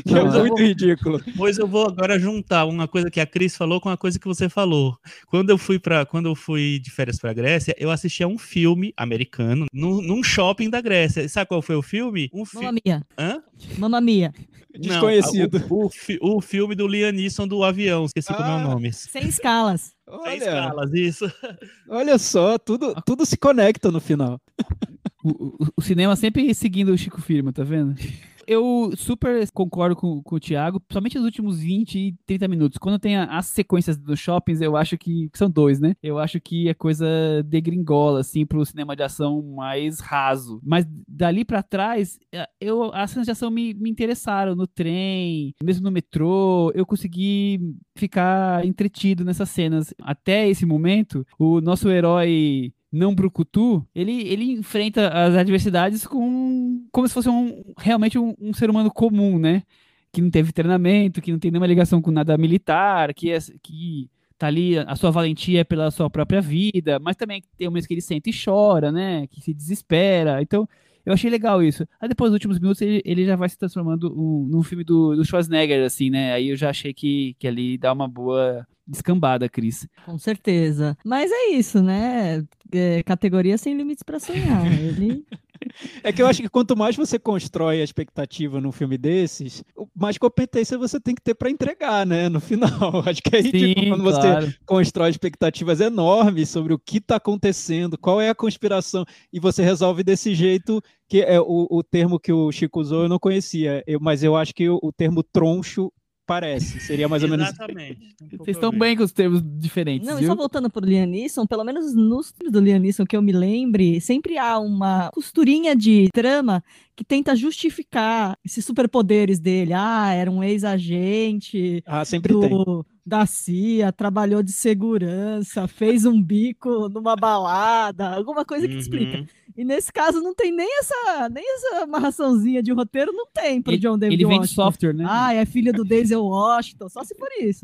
que Não, é muito ridículo. Pois eu vou agora juntar uma coisa que a Cris falou com uma coisa que você falou. Quando eu fui para, quando eu fui de férias para Grécia, eu assisti a um filme americano num, num shopping da Grécia. E sabe qual foi o filme? Um Mamma filme. Mia. Hã? Mamma Mia. Desconhecido. Não, o, o o filme do Liam Neeson do avião, esqueci como é Ah. o nome. Sem escalas. Sem Olha, escalas, isso. olha só, tudo, tudo se conecta no final. O, o- o cinema sempre seguindo o Chico Firma, tá vendo? Eu super concordo com, com o Thiago, principalmente nos últimos 20 e 30 minutos. Quando tem a- as sequências dos shoppings, eu acho que. que São dois, né? Eu acho que é coisa degringola, assim, pro cinema de ação mais raso. Mas dali pra trás, eu, as cenas de ação me, me interessaram. No trem, mesmo no metrô, eu consegui ficar entretido nessas cenas. Até esse momento, o nosso herói não brucutu, ele, ele enfrenta as adversidades com como se fosse um, realmente um, um ser humano comum, né? Que não teve treinamento, que não tem nenhuma ligação com nada militar, que, é, que tá ali, a sua valentia é pela sua própria vida, mas também tem momentos que ele sente e chora, né? Que se desespera. Então, eu achei legal isso. Aí depois, nos últimos minutos, ele, ele já vai se transformando um, num filme do, do Schwarzenegger, assim, né? Aí eu já achei que, que ali dá uma boa descambada, Cris. Com certeza. Mas é isso, né? É, categoria sem limites pra sonhar. Ele É que eu acho que quanto mais você constrói a expectativa num filme desses, mais competência você tem que ter para entregar, né? No final. Acho que aí, tipo, quando você claro. constrói expectativas enormes sobre o que está acontecendo, qual é a conspiração, e você resolve desse jeito, que é o, o termo que o Chico usou, eu não conhecia, eu- mas eu acho que o, o termo troncho parece, seria mais ou menos. Exatamente. Um Vocês estão bem com os termos diferentes, Não, e viu? só voltando pro Liam Neeson, pelo menos nos filmes do Liam Neeson que eu me lembre, sempre há uma costurinha de trama que tenta justificar esses superpoderes dele. Ah, era um ex-agente Ah, sempre tem. do, da CIA, trabalhou de segurança, fez um bico numa balada, alguma coisa que te explica. Uhum. E nesse caso não tem nem essa, nem essa amarraçãozinha de roteiro, não tem pro Ele- John David Ele vem de software, né? Ah, é filho do Denzel Washington, só se for isso.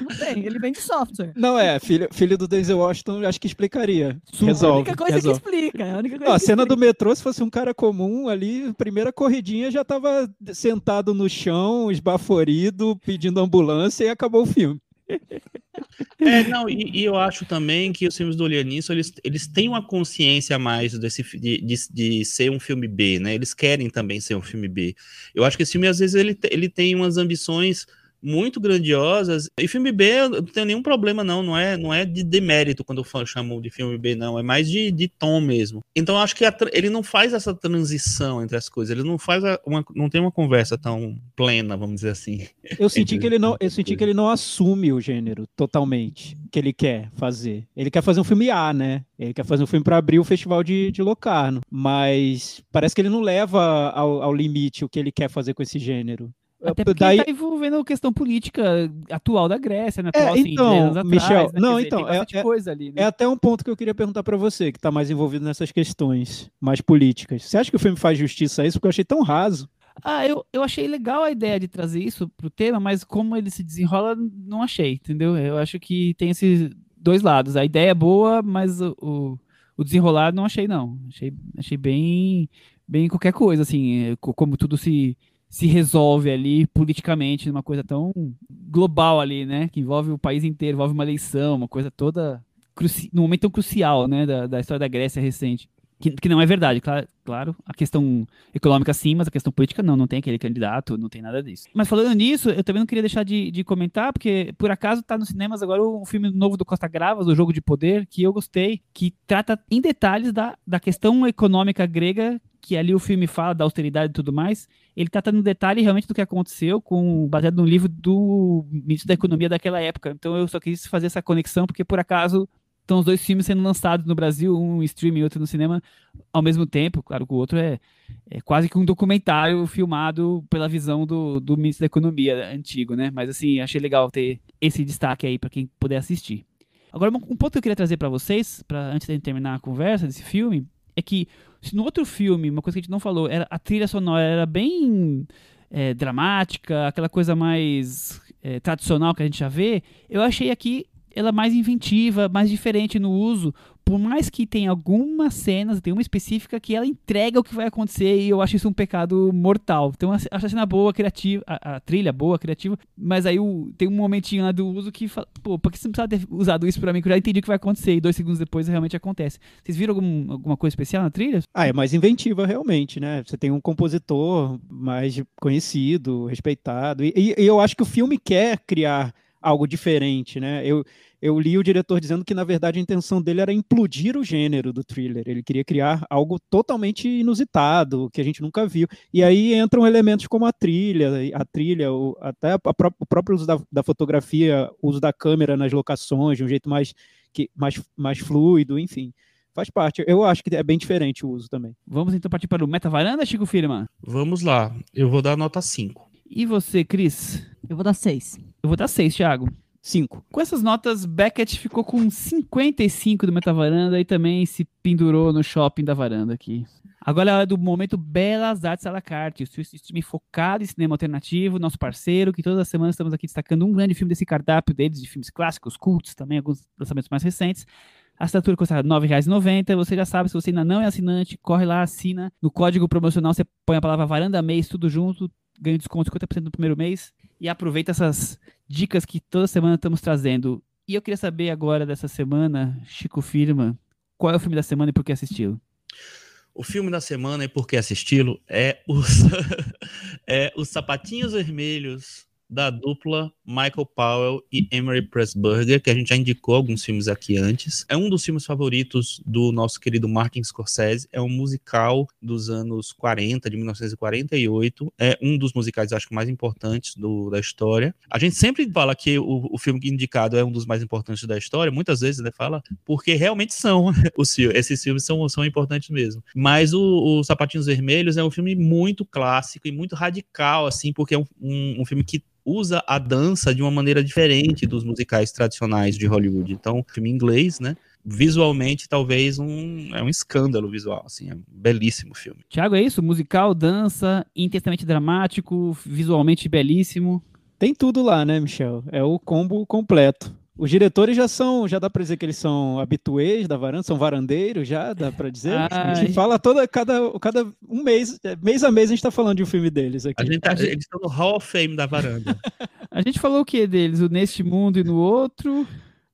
não tem, ele vem de software. Não é, filho, filho do Denzel Washington, acho que explicaria. Super. É a Resolve. única coisa resolve. que explica. É a única coisa Não, a cena do explica. metrô, se fosse um cara comum ali, primeira corridinha já tava sentado no chão, esbaforido, pedindo ambulância e acabou o filme. É, não, e, e eu acho também que os filmes do Liam Neeson, eles, eles têm uma consciência a mais desse, de, de, de ser um filme B, né? Eles querem também ser um filme B. Eu acho que esse filme, às vezes, ele, ele tem umas ambições muito grandiosas. E filme B, eu não tenho nenhum problema, não. Não é, não é de demérito quando eu chamo de filme B, não. É mais de, de tom mesmo. Então, acho que a ele não faz essa transição entre as coisas. Ele não faz uma, não tem uma conversa tão plena, vamos dizer assim. Eu senti que ele não, eu senti que ele não assume o gênero totalmente que ele quer fazer. Ele quer fazer um filme A, né? Ele quer fazer um filme para abrir o festival de, de Locarno, mas parece que ele não leva ao, ao limite o que ele quer fazer com esse gênero. Até porque Daí- tá envolvendo questão política atual da Grécia, né? É, Atual, assim, então, 10 anos atrás, Michel, né? Não, dizer, então, tem é- é- coisa ali, né? É até um ponto que eu queria perguntar para você, que está mais envolvido nessas questões mais políticas. Você acha que o filme faz justiça a isso? Porque eu achei tão raso. Ah, eu, eu achei legal a ideia de trazer isso pro tema, mas como ele se desenrola, não achei, entendeu? Eu acho que tem esses dois lados. A ideia é boa, mas o, o, desenrolar não achei, não. Achei, achei bem, bem qualquer coisa, assim, co- como tudo se, se resolve ali politicamente numa coisa tão global ali, né? Que envolve o país inteiro, envolve uma eleição, uma coisa toda num momento tão crucial, né? Da, da história da Grécia recente. Que, que não é verdade, claro, claro. A questão econômica sim, mas a questão política não, não tem aquele candidato, não tem nada disso. Mas falando nisso, eu também não queria deixar de, de comentar, porque por acaso tá nos cinemas agora um filme novo do Costa Gravas, O Jogo de Poder, que eu gostei, que trata em detalhes da, da questão econômica grega, que ali o filme fala da austeridade e tudo mais. Ele trata no detalhe realmente do que aconteceu, com baseado no livro do ministro da Economia daquela época. Então eu só quis fazer essa conexão, porque por acaso estão os dois filmes sendo lançados no Brasil, um em streaming e outro no cinema, ao mesmo tempo. Claro que o outro é, é quase que um documentário filmado pela visão do, do ministro da Economia antigo, né? Mas assim, achei legal ter esse destaque aí para quem puder assistir. Agora, um ponto que eu queria trazer para vocês, para antes de terminar a conversa desse filme, é que se no outro filme, uma coisa que a gente não falou, era a trilha sonora era bem é, dramática, aquela coisa mais é, tradicional que a gente já vê, eu achei aqui ela mais inventiva, mais diferente no uso, por mais que tenha algumas cenas, tem uma específica que ela entrega o que vai acontecer e eu acho isso um pecado mortal. Então acho a cena boa, criativa, a, a trilha boa, criativa, mas aí o, tem um momentinho lá do uso que fala, pô, por que você não precisava ter usado isso pra mim, que eu já entendi o que vai acontecer e dois segundos depois realmente acontece. Vocês viram algum, alguma coisa especial na trilha? Ah, é mais inventiva realmente, né? Você tem um compositor mais conhecido, respeitado, e, e, e eu acho que o filme quer criar algo diferente, né? Eu, eu li o diretor dizendo que, na verdade, a intenção dele era implodir o gênero do thriller. Ele queria criar algo totalmente inusitado, que a gente nunca viu. E aí entram elementos como a trilha, a trilha, o, até a, a, o próprio uso da, da fotografia, o uso da câmera nas locações, de um jeito mais, que, mais, mais fluido, enfim faz parte. Eu acho que é bem diferente o uso também. Vamos então partir para o Meta Varanda, Chico Firma? Vamos lá. Eu vou dar nota 5. E você, Cris? Eu vou dar 6. Eu vou dar 6, Thiago. 5. Com essas notas, Beckett ficou com 55 do Metavaranda e também se pendurou no shopping da varanda aqui. Agora é hora do momento Belas Artes à la carte, o seu time focado em cinema alternativo, nosso parceiro, que todas as semanas estamos aqui destacando um grande filme desse cardápio deles, de filmes clássicos, cultos, também alguns lançamentos mais recentes. A assinatura custa R$ 9,90. Você já sabe, se você ainda não é assinante, corre lá, assina. No código promocional você põe a palavra varanda mês, tudo junto, ganha desconto de 50% no primeiro mês e aproveita essas dicas que toda semana estamos trazendo. E eu queria saber agora dessa semana, Chico Firma, qual é o filme da semana e por que assisti-lo? O filme da semana e por que assisti-lo é os, é os Sapatinhos Vermelhos da dupla Michael Powell e Emery Pressburger, que a gente já indicou alguns filmes aqui antes. É um dos filmes favoritos do nosso querido Martin Scorsese. É um musical dos anos 40, de 1948. É um dos musicais, acho que, mais importantes do, da história. A gente sempre fala que o, o filme indicado é um dos mais importantes da história, muitas vezes, né, fala, porque realmente são. Os, esses filmes são, são importantes mesmo. Mas o, o Sapatinhos Vermelhos é um filme muito clássico e muito radical, assim, porque é um, um, um filme que usa a dança de uma maneira diferente dos musicais tradicionais de Hollywood. Então, filme inglês, né? Visualmente, talvez um é um escândalo visual, assim, é um belíssimo filme. Tiago, é isso? Musical, dança, intensamente dramático, visualmente belíssimo. Tem tudo lá, né, Michel? É o combo completo. Os diretores já são, já dá para dizer que eles são habituês da varanda, são varandeiros, já dá para dizer. Ah, a gente fala toda cada, cada um mês, mês a mês a gente está falando de um filme deles aqui. A gente tá, a eles estão no Hall of Fame da varanda. a gente falou o que deles? O neste mundo e no outro.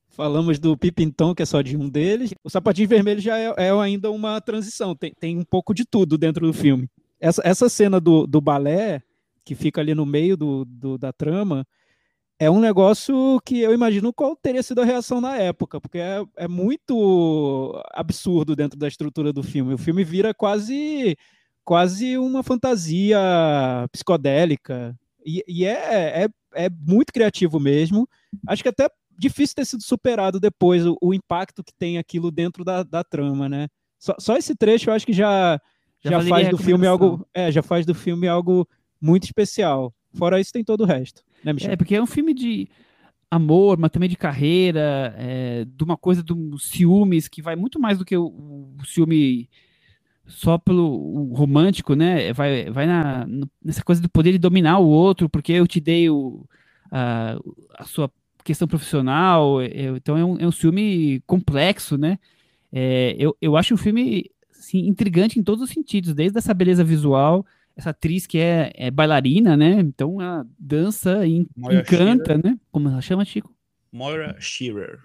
Falamos do Pipinton, que é só de um deles. O Sapatinho Vermelho já é, é ainda uma transição, tem, tem um pouco de tudo dentro do filme. Essa, essa cena do, do balé, que fica ali no meio do, do da trama, é um negócio que eu imagino qual teria sido a reação na época, porque é, é muito absurdo dentro da estrutura do filme. O filme vira quase quase uma fantasia psicodélica. E, e é, é, é, muito criativo mesmo. Acho que até difícil ter sido superado depois o, o impacto que tem aquilo dentro da, da trama, né? Só, só, esse trecho eu acho que já, já, já faz do filme algo. É, já faz do filme algo muito especial. Fora isso, tem todo o resto. Né, Michel? É, porque é um filme de amor, mas também de carreira, é, de uma coisa dos ciúmes, que vai muito mais do que o, o ciúme só pelo romântico, né? Vai, vai na, nessa coisa do poder de dominar o outro, porque eu te dei o, a, a sua questão profissional. Eu, então é um, é um ciúme complexo, né? É, eu, eu acho um filme assim, intrigante em todos os sentidos, desde essa beleza visual essa atriz que é, é bailarina, né? Então ela dança e encanta, Shearer. né? Como ela chama, Chico? Moira Shearer.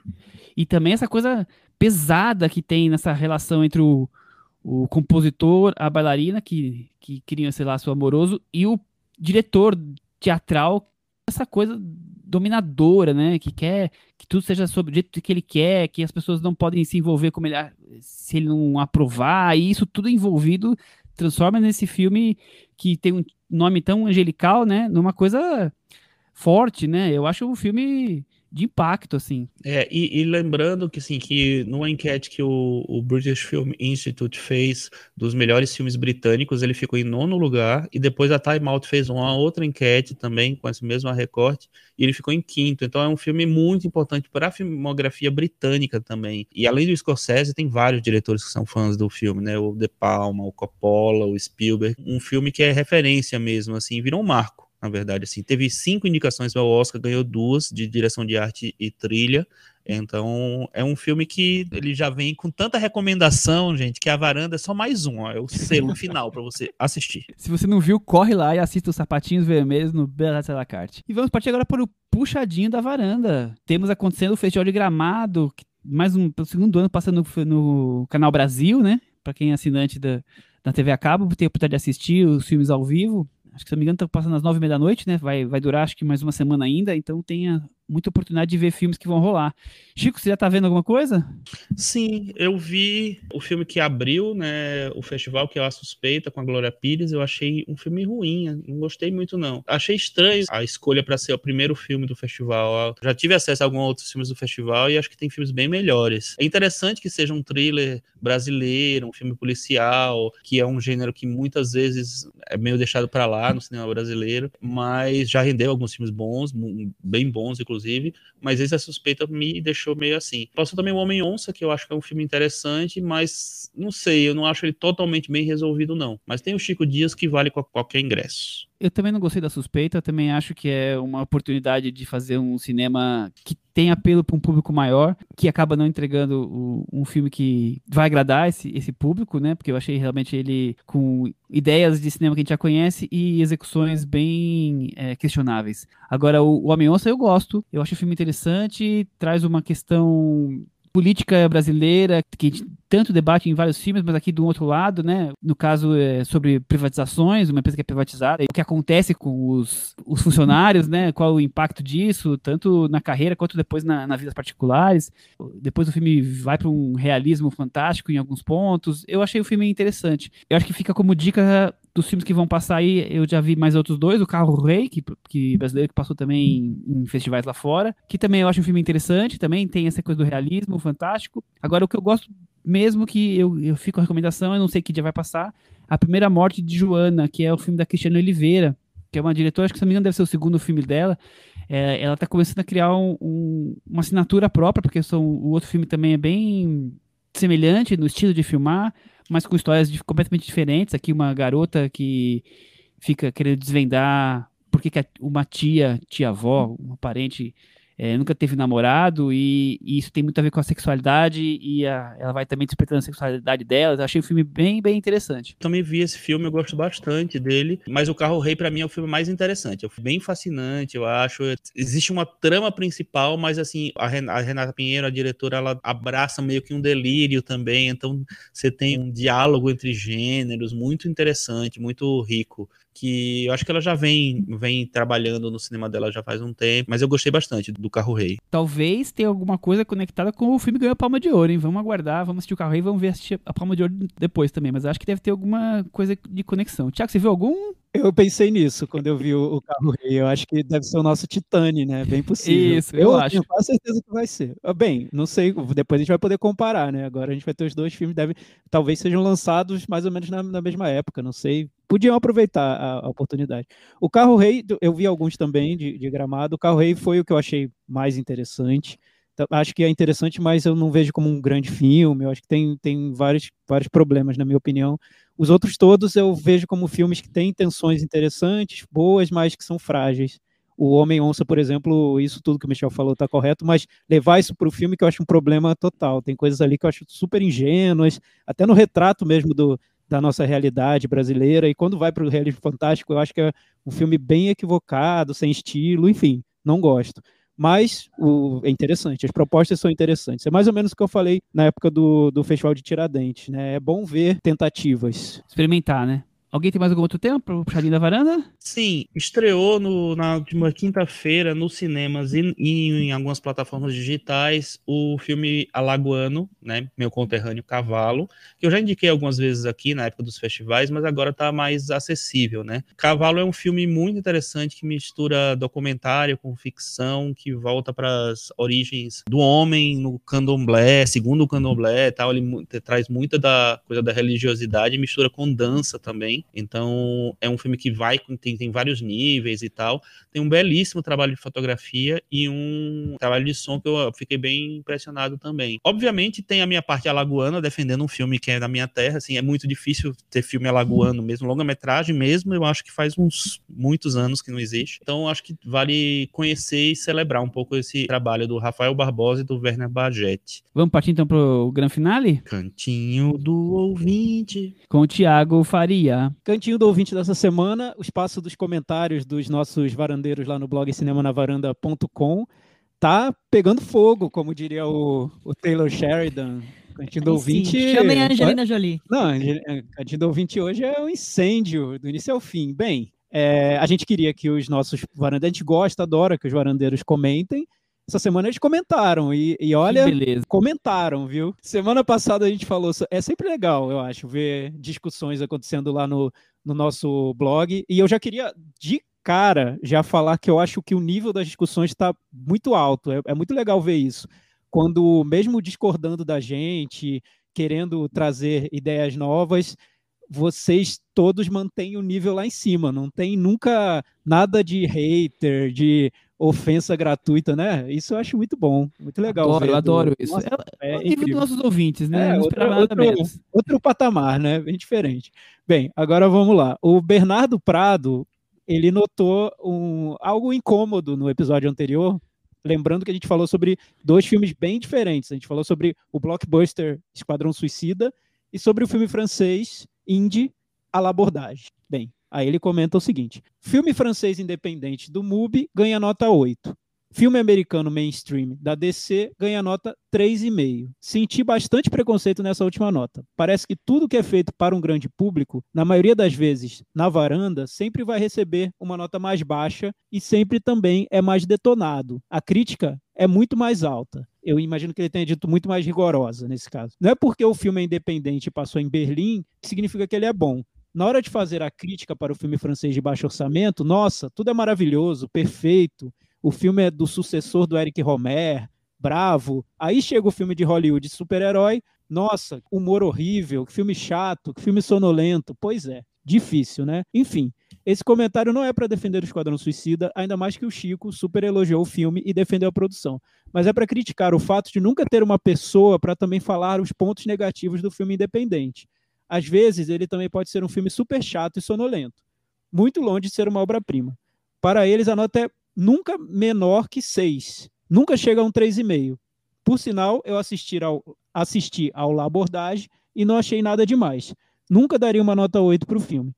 E também essa coisa pesada que tem nessa relação entre o, o compositor, a bailarina, que, que queria ser laço amoroso, e o diretor teatral, essa coisa dominadora, né? Que quer que tudo seja sobre o jeito que ele quer, que as pessoas não podem se envolver como ele se ele não aprovar, e isso tudo envolvido transforma nesse filme que tem um nome tão angelical, né, numa coisa forte, né? Eu acho o filme de impacto, assim. É, e, e, lembrando que, assim, que numa enquete que o, o, British Film Institute fez dos melhores filmes britânicos, ele ficou em nono lugar, e depois a Time Out fez uma outra enquete também, com esse mesmo recorte, e ele ficou em quinto. Então é um filme muito importante para a filmografia britânica também. E além do Scorsese, tem vários diretores que são fãs do filme, né? O De Palma, o Coppola, o Spielberg. Um filme que é referência mesmo, assim, virou um marco na verdade, assim, teve cinco indicações ao Oscar, ganhou duas de direção de arte e trilha. Então, é um filme que ele já vem com tanta recomendação, gente, que a varanda é só mais um, ó, é o selo final para você assistir. Se você não viu, corre lá e assista os Sapatinhos Vermelhos no Bela La Carte. E vamos partir agora para o puxadinho da varanda. Temos acontecendo o Festival de Gramado, mais um pelo segundo ano passando no, no Canal Brasil, né? Para quem é assinante da, da TV a cabo, ter a oportunidade de assistir os filmes ao vivo acho que se não me engano, tá passando às nove e meia da noite, né? Vai, vai durar acho que mais uma semana ainda, então tenha muita oportunidade de ver filmes que vão rolar. Chico, você já tá vendo alguma coisa? Sim, eu vi o filme que abriu, né, o festival, que é A Suspeita, com a Glória Pires, eu achei um filme ruim, não gostei muito não. Achei estranho a escolha para ser o primeiro filme do festival. Eu já tive acesso a alguns outros filmes do festival e acho que tem filmes bem melhores. É interessante que seja um thriller brasileiro, um filme policial, que é um gênero que muitas vezes é meio deixado para lá no cinema brasileiro, mas já rendeu alguns filmes bons, bem bons, inclusive inclusive, mas esse A Suspeita me deixou meio assim. Passou também o Homem-Onça, que eu acho que é um filme interessante, mas não sei, eu não acho ele totalmente bem resolvido, não. Mas tem o Chico Dias que vale qualquer ingresso. Eu também não gostei da suspeita, também acho que é uma oportunidade de fazer um cinema que tem apelo para um público maior, que acaba não entregando o, um filme que vai agradar esse, esse público, né? Porque eu achei realmente ele com ideias de cinema que a gente já conhece e execuções bem é, questionáveis. Agora, o, o Homem-Onça eu gosto, eu acho o filme interessante, traz uma questão política brasileira, que a gente tanto debate em vários filmes, mas aqui do outro lado, né? No caso, é sobre privatizações, uma empresa que é privatizada, o que acontece com os, os funcionários, né? Qual o impacto disso, tanto na carreira quanto depois na, na vida particulares. Depois o filme vai para um realismo fantástico em alguns pontos. Eu achei o filme interessante. Eu acho que fica como dica dos filmes que vão passar aí, eu já vi mais outros dois, o Carro Rei, que, que brasileiro que passou também em, festivais lá fora, que também eu acho um filme interessante, também tem essa coisa do realismo fantástico. Agora, o que eu gosto mesmo que eu, eu fico a recomendação, eu não sei que dia vai passar, A Primeira Morte de Joana, que é o filme da Cristiana Oliveira, que é uma diretora, acho que se não deve ser o segundo filme dela, é, ela está começando a criar um, um, uma assinatura própria, porque são, o outro filme também é bem semelhante no estilo de filmar, mas com histórias de, completamente diferentes. Aqui uma garota que fica querendo desvendar por que uma tia, tia-avó, uma parente é, nunca teve namorado e, e, isso tem muito a ver com a sexualidade e a, ela vai também despertando a sexualidade dela. Eu achei o filme bem, bem interessante. Também vi esse filme, eu gosto bastante dele, mas O Carro Rei para mim é o filme mais interessante. É bem fascinante, eu acho. Existe uma trama principal, mas assim, a Renata Pinheiro, a diretora, ela abraça meio que um delírio também, então você tem um diálogo entre gêneros muito interessante, muito rico que eu acho que ela já vem, vem trabalhando no cinema dela já faz um tempo, mas eu gostei bastante do Carro Rei. Talvez tenha alguma coisa conectada com o filme ganhou a Palma de Ouro, hein? Vamos aguardar, vamos assistir o Carro Rei, vamos ver assistir a Palma de Ouro depois também, mas acho que deve ter alguma coisa de conexão. Tiago, você viu algum eu pensei nisso quando eu vi o, o carro rei. Eu acho que deve ser o nosso Titane, né? Bem possível. Isso, eu, eu acho. Tenho quase certeza que vai ser. Ah, bem, não sei. Depois a gente vai poder comparar, né? Agora a gente vai ter os dois filmes, deve, talvez sejam lançados mais ou menos na, na mesma época, não sei. Podiam aproveitar a, a, oportunidade. O Carro Rei, eu vi alguns também de, de gramado. O Carro Rei foi o que eu achei mais interessante. Então, acho que é interessante, mas eu não vejo como um grande filme. Eu acho que tem, tem vários, vários problemas, na minha opinião. Os outros todos eu vejo como filmes que têm intenções interessantes, boas, mas que são frágeis. O Homem-Onça, por exemplo, isso tudo que o Michel falou está correto, mas levar isso para o filme que eu acho um problema total. Tem coisas ali que eu acho super ingênuas, até no retrato mesmo do, da nossa realidade brasileira. E quando vai para o realismo fantástico, eu acho que é um filme bem equivocado, sem estilo, enfim, não gosto mas o, é interessante, as propostas são interessantes. É mais ou menos o que eu falei na época do, do Festival de Tiradentes, né? É bom ver tentativas. Experimentar, né? Alguém tem mais algum outro tema para Puxadinho da Varanda? Sim, estreou no, na última quinta-feira nos cinemas e, e, em algumas plataformas digitais o filme Alagoano, né, Meu Conterrâneo Cavalo, que eu já indiquei algumas vezes aqui na época dos festivais, mas agora está mais acessível, né. Cavalo é um filme muito interessante que mistura documentário com ficção, que volta para as origens do homem no candomblé, segundo o candomblé, tal, ele traz muita da coisa da religiosidade, mistura com dança também. Então, é um filme que vai, tem, tem vários níveis e tal. Tem um belíssimo trabalho de fotografia e um trabalho de som que eu fiquei bem impressionado também. Obviamente, tem a minha parte alagoana defendendo um filme que é da minha terra. Assim, é muito difícil ter filme alagoano mesmo, longa-metragem mesmo. Eu acho que faz uns muitos anos que não existe. Então, acho que vale conhecer e celebrar um pouco esse trabalho do Rafael Barbosa e do Werner Bagetti. Vamos partir então para o grande finale? Cantinho do ouvinte. Com o Tiago Faria. Cantinho do ouvinte dessa semana, o espaço dos comentários dos nossos varandeiros lá no blog cinemanavaranda.com tá pegando fogo, como diria o, o Taylor Sheridan. Cantinho do ouvinte. Chamem a Angelina Jolie. Não, Cantinho do ouvinte hoje é um incêndio, do início ao fim. Bem, é, a gente queria que os nossos varandeiros, a gente gosta, adora que os varandeiros comentem, essa semana eles comentaram e, e olha, comentaram, viu? Semana passada a gente falou, é sempre legal, eu acho, ver discussões acontecendo lá no, no nosso blog. E eu já queria, de cara, já falar que eu acho que o nível das discussões está muito alto. É, é muito legal ver isso. Quando, mesmo discordando da gente, querendo trazer ideias novas, vocês todos mantêm o nível lá em cima. Não tem nunca nada de hater, de ofensa gratuita, né? Isso eu acho muito bom, muito legal. Adoro, eu adoro isso. Nossa, é, é, é nível dos nossos ouvintes, né? É, outro, outro, outro, patamar, né? Bem diferente. Bem, agora vamos lá. O Bernardo Prado, ele notou um, algo incômodo no episódio anterior, lembrando que a gente falou sobre dois filmes bem diferentes. A gente falou sobre o blockbuster Esquadrão Suicida e sobre o filme francês Indie à l'abordage. Aí ele comenta o seguinte: filme francês independente do MUBI ganha nota 8. Filme americano mainstream da DC ganha nota 3,5. Senti bastante preconceito nessa última nota. Parece que tudo que é feito para um grande público, na maioria das vezes na varanda, sempre vai receber uma nota mais baixa e sempre também é mais detonado. A crítica é muito mais alta. Eu imagino que ele tenha dito muito mais rigorosa nesse caso. Não é porque o filme é independente e passou em Berlim que significa que ele é bom na hora de fazer a crítica para o filme francês de baixo orçamento, nossa, tudo é maravilhoso, perfeito. O filme é do sucessor do Eric Romer, bravo. Aí chega o filme de Hollywood super-herói, nossa, humor horrível, que filme chato, que filme sonolento. Pois é, difícil, né? Enfim, esse comentário não é para defender o Esquadrão Suicida, ainda mais que o Chico super elogiou o filme e defendeu a produção, mas é para criticar o fato de nunca ter uma pessoa para também falar os pontos negativos do filme independente às vezes ele também pode ser um filme super chato e sonolento, muito longe de ser uma obra-prima. Para eles, a nota é nunca menor que 6, nunca chega a um 3,5. Por sinal, eu assisti ao, assisti ao La Abordage e não achei nada demais. Nunca daria uma nota 8 para o filme.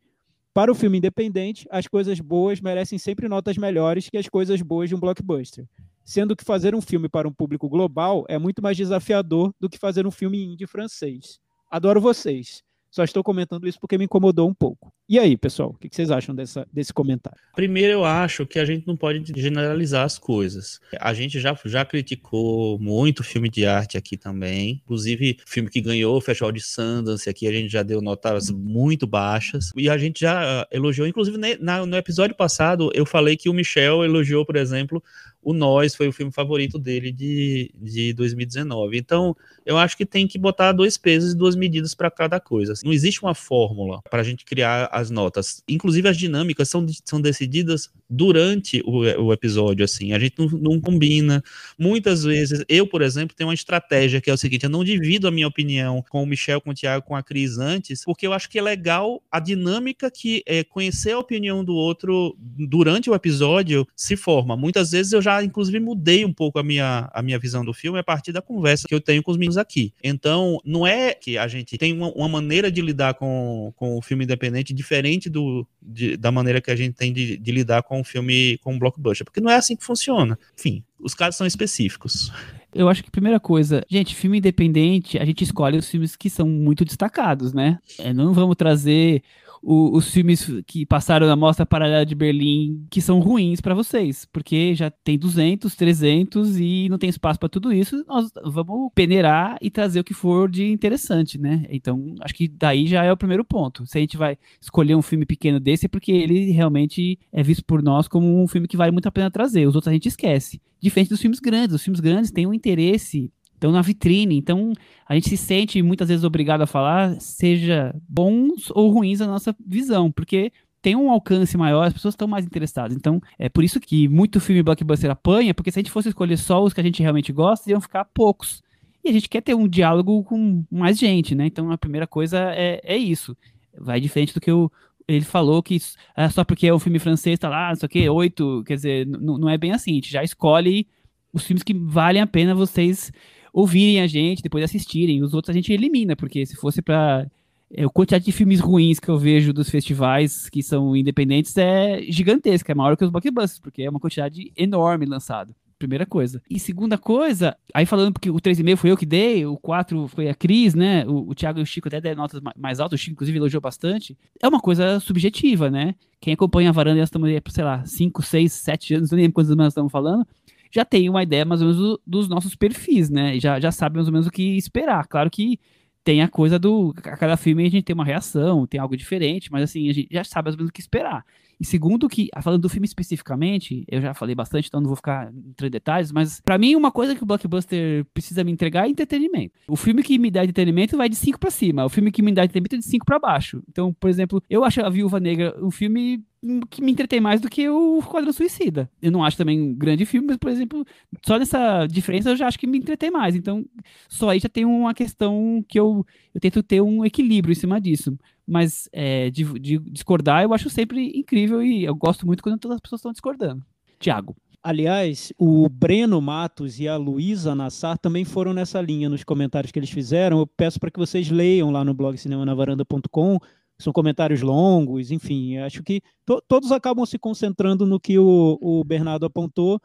Para o filme independente, as coisas boas merecem sempre notas melhores que as coisas boas de um blockbuster. Sendo que fazer um filme para um público global é muito mais desafiador do que fazer um filme indie francês. Adoro vocês. Só estou comentando isso porque me incomodou um pouco. E aí, pessoal, o que vocês acham dessa, desse comentário? Primeiro, eu acho que a gente não pode generalizar as coisas. A gente já, já criticou muito filme de arte aqui também. Inclusive, filme que ganhou o Festival de Sundance aqui, a gente já deu notas muito baixas. E a gente já elogiou, inclusive no episódio passado, eu falei que o Michel elogiou, por exemplo, o Nós foi o filme favorito dele de, de 2019. Então, eu acho que tem que botar dois pesos e duas medidas para cada coisa. Não existe uma fórmula para a gente criar as notas. Inclusive, as dinâmicas são, são decididas durante o, o episódio, assim. A gente não, não, combina. Muitas vezes, eu, por exemplo, tenho uma estratégia que é o seguinte: eu não divido a minha opinião com o Michel, com o Thiago, com a Cris antes, porque eu acho que é legal a dinâmica que é conhecer a opinião do outro durante o episódio se forma. Muitas vezes eu já inclusive, mudei um pouco a minha, a minha visão do filme a partir da conversa que eu tenho com os meninos aqui. Então, não é que a gente tem uma, uma maneira de lidar com, com o filme independente diferente do, de, da maneira que a gente tem de, de lidar com o filme, com o blockbuster, porque não é assim que funciona. Enfim, os casos são específicos. Eu acho que primeira coisa, gente, filme independente, a gente escolhe os filmes que são muito destacados, né? É, não vamos trazer o, os filmes que passaram na Mostra Paralela de Berlim que são ruins para vocês, porque já tem 200, 300 e não tem espaço para tudo isso, nós vamos peneirar e trazer o que for de interessante, né? Então, acho que daí já é o primeiro ponto. Se a gente vai escolher um filme pequeno desse, é porque ele realmente é visto por nós como um filme que vale muito a pena trazer. Os outros a gente esquece. Diferente dos filmes grandes. Os filmes grandes têm um interesse estão na vitrine. Então, a gente se sente muitas vezes obrigado a falar, seja bons ou ruins a nossa visão, porque tem um alcance maior, as pessoas estão mais interessadas. Então, é por isso que muito filme blockbuster apanha, porque se a gente fosse escolher só os que a gente realmente gosta, iam ficar poucos. E a gente quer ter um diálogo com mais gente, né? Então, a primeira coisa é, é isso. Vai diferente do que o, ele falou que é só porque é um filme francês, tá lá, só que oito, quer dizer, não é bem assim. A gente já escolhe os filmes que valem a pena vocês ouvirem a gente, depois assistirem. Os outros a gente elimina, porque se fosse para é, o quantidade de filmes ruins que eu vejo dos festivais que são independentes é gigantesca, é maior que os blockbusters, porque é uma quantidade enorme lançado. Primeira coisa. E segunda coisa, aí falando porque o 3,5 foi eu que dei, o 4 foi a Cris, né? O, o Thiago e o Chico até deram notas mais altas, o Chico inclusive elogiou bastante. É uma coisa subjetiva, né? Quem acompanha a varanda, nós estamos aí, sei lá, 5, 6, 7 anos, não lembro quantos anos nós estamos falando já tem uma ideia mais ou menos do, dos nossos perfis, né? Já, já sabe mais ou menos o que esperar. Claro que tem a coisa do. A cada filme a gente tem uma reação, tem algo diferente, mas assim, a gente já sabe mais ou menos o que esperar. E segundo que, falando do filme especificamente, eu já falei bastante, então não vou ficar entrando em detalhes, mas para mim uma coisa que o blockbuster precisa me entregar é entretenimento. O filme que me dá entretenimento vai de 5 para cima, o filme que me dá entretenimento é de 5 para baixo. Então, por exemplo, eu acho A Viúva Negra um filme que me entretém mais do que o Quadro Suicida. Eu não acho também um grande filme, mas, por exemplo, só nessa diferença eu já acho que me entretém mais. Então, só aí já tem uma questão que eu, eu tento ter um equilíbrio em cima disso. Mas é, de, de, discordar eu acho sempre incrível e eu gosto muito quando todas as pessoas estão discordando. Tiago. Aliás, o Breno Matos e a Luísa Nassar também foram nessa linha nos comentários que eles fizeram. Eu peço para que vocês leiam lá no blog cinemanavaranda.com são comentários longos, enfim, acho que to todos acabam se concentrando no que o, o Bernardo apontou,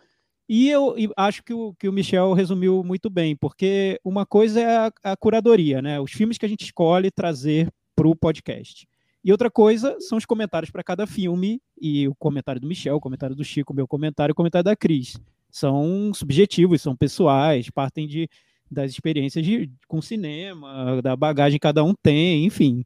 e eu e acho que o, que o Michel resumiu muito bem, porque uma coisa é a, a curadoria, né? Os filmes que a gente escolhe trazer para o podcast. E outra coisa são os comentários para cada filme, e o comentário do Michel, o comentário do Chico, o meu comentário, o comentário da Cris. São subjetivos, são pessoais, partem de, das experiências de, com cinema, da bagagem que cada um tem, enfim.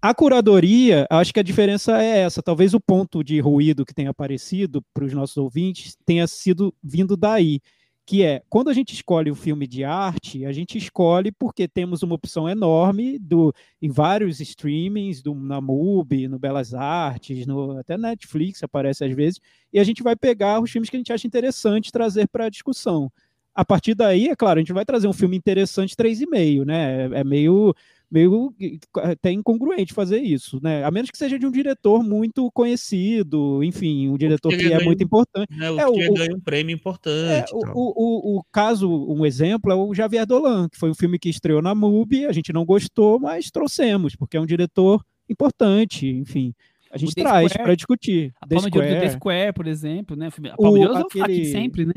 A curadoria, acho que a diferença é essa. Talvez o ponto de ruído que tenha aparecido para os nossos ouvintes tenha sido vindo daí, que é quando a gente escolhe um filme de arte, a gente escolhe porque temos uma opção enorme do, em vários streamings, do, na MUBI, no Belas Artes, no, até Netflix aparece às vezes, e a gente vai pegar os filmes que a gente acha interessante trazer para a discussão. A partir daí, é claro, a gente vai trazer um filme interessante 3,5, né? É, é meio meio até incongruente fazer isso, né? A menos que seja de um diretor muito conhecido, enfim, um diretor que, que é muito importante. Né, o é, que ganha um prêmio importante. É, o, o, o, caso, um exemplo, é o Javier Dolan, que foi um filme que estreou na MUBI, a gente não gostou, mas trouxemos, porque é um diretor importante, enfim. A gente traz para discutir. A Palma de Ouro do The Square, por exemplo, né? A Palma de Ouro aquele... aqui sempre, né?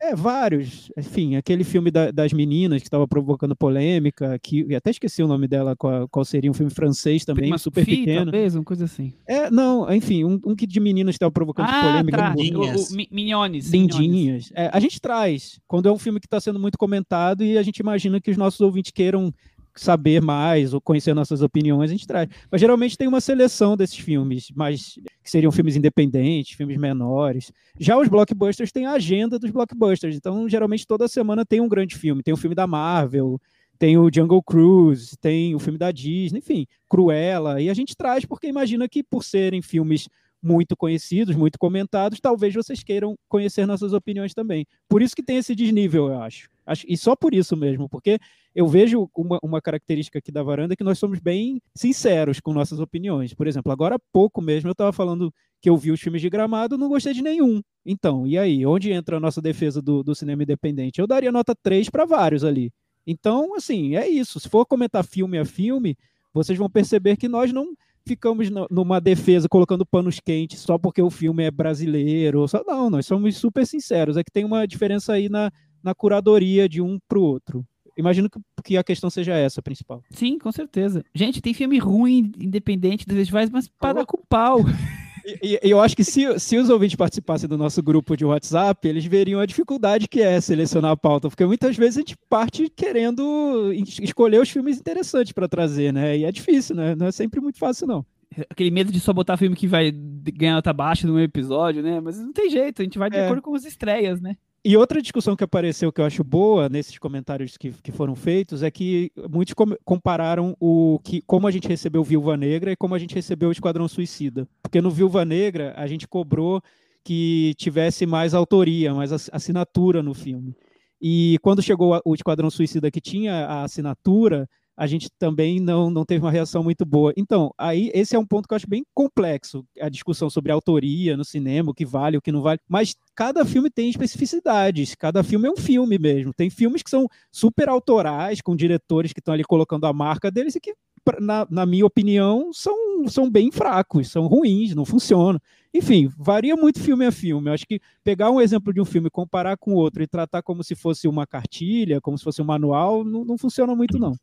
É, vários. Enfim, aquele filme da, das meninas que estava provocando polêmica, que até esqueci o nome dela, qual, qual seria um filme francês também, Prima super Sophie, pequeno. talvez, uma coisa assim. É, não, enfim, um, um que de meninas estava provocando ah, polêmica. Tá. O, o, Minhones. Lindinhas. É, a gente traz, quando é um filme que está sendo muito comentado e a gente imagina que os nossos ouvintes queiram saber mais ou conhecer nossas opiniões, a gente traz. Mas geralmente tem uma seleção desses filmes, mas que seriam filmes independentes, filmes menores. Já os blockbusters têm a agenda dos blockbusters, então geralmente toda semana tem um grande filme, tem o filme da Marvel, tem o Jungle Cruise, tem o filme da Disney, enfim, Cruella, e a gente traz porque imagina que por serem filmes muito conhecidos, muito comentados, talvez vocês queiram conhecer nossas opiniões também. Por isso que tem esse desnível, eu acho. E só por isso mesmo, porque eu vejo uma, uma característica aqui da varanda que nós somos bem sinceros com nossas opiniões. Por exemplo, agora há pouco mesmo eu estava falando que eu vi os filmes de gramado, não gostei de nenhum. Então, e aí? Onde entra a nossa defesa do, do cinema independente? Eu daria nota 3 para vários ali. Então, assim, é isso. Se for comentar filme a filme, vocês vão perceber que nós não ficamos numa defesa colocando panos quentes só porque o filme é brasileiro. Só, não, nós somos super sinceros. É que tem uma diferença aí na, na curadoria de um para o outro. Imagino que, que a questão seja essa, principal. Sim, com certeza. Gente, tem filme ruim, independente dos festivais, mas para com pau. E, e, eu acho que se, se os ouvintes participassem do nosso grupo de WhatsApp, eles veriam a dificuldade que é selecionar a pauta, porque muitas vezes a gente parte querendo escolher os filmes interessantes para trazer, né? E é difícil, né? Não é sempre muito fácil, não. Aquele medo de só botar filme que vai ganhar nota baixa no episódio, né? Mas não tem jeito, a gente vai de é. acordo com as estreias, né? E outra discussão que apareceu que eu acho boa nesses comentários que, que foram feitos é que muitos com, compararam o que como a gente recebeu Viúva Negra e como a gente recebeu o Esquadrão Suicida. Porque no Viúva Negra a gente cobrou que tivesse mais autoria, mais assinatura no filme. E quando chegou o Esquadrão Suicida que tinha a assinatura, a gente também não, não teve uma reação muito boa. Então, aí esse é um ponto que eu acho bem complexo, a discussão sobre autoria no cinema, o que vale, o que não vale, mas cada filme tem especificidades, cada filme é um filme mesmo. Tem filmes que são super autorais, com diretores que estão ali colocando a marca deles e que, na, na minha opinião, são, são bem fracos, são ruins, não funcionam. Enfim, varia muito filme a filme. Eu acho que pegar um exemplo de um filme, comparar com outro e tratar como se fosse uma cartilha, como se fosse um manual, não, não funciona muito, não.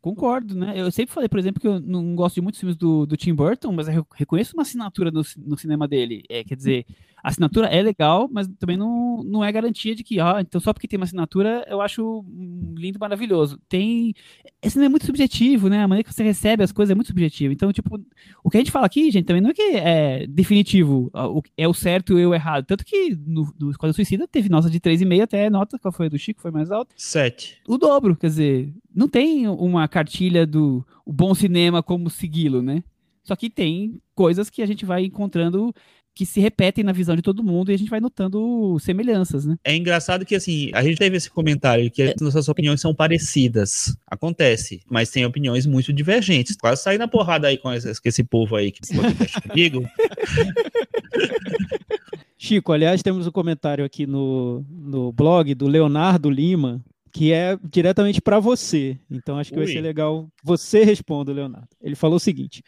Concordo, né? Eu sempre falei, por exemplo, que eu não gosto de muitos filmes do, do Tim Burton, mas eu reconheço uma assinatura no, no cinema dele. É, quer dizer, a assinatura é legal, mas também não, não é garantia de que, ah, então só porque tem uma assinatura eu acho lindo, maravilhoso. Tem. Esse não é muito subjetivo, né? A maneira que você recebe as coisas é muito subjetiva. Então, tipo, o que a gente fala aqui, gente, também não é que é definitivo, é o certo e o errado. Tanto que no, no Esquadrão Suicida teve nota de 3,5 até nota, qual foi a do Chico? Foi mais alta? 7. O dobro, quer dizer, não tem uma cartilha do o bom cinema como segui-lo, né? Só que tem coisas que a gente vai encontrando que se repetem na visão de todo mundo e a gente vai notando semelhanças, né? É engraçado que, assim, a gente teve esse comentário que é. nossas opiniões são parecidas. Acontece, mas tem opiniões muito divergentes. Quase sair na porrada aí com esse, com esse povo aí que comigo. Chico, aliás, temos um comentário aqui no, no blog do Leonardo Lima, que é diretamente para você. Então acho que Ui. vai ser legal você responda, Leonardo. Ele falou o seguinte: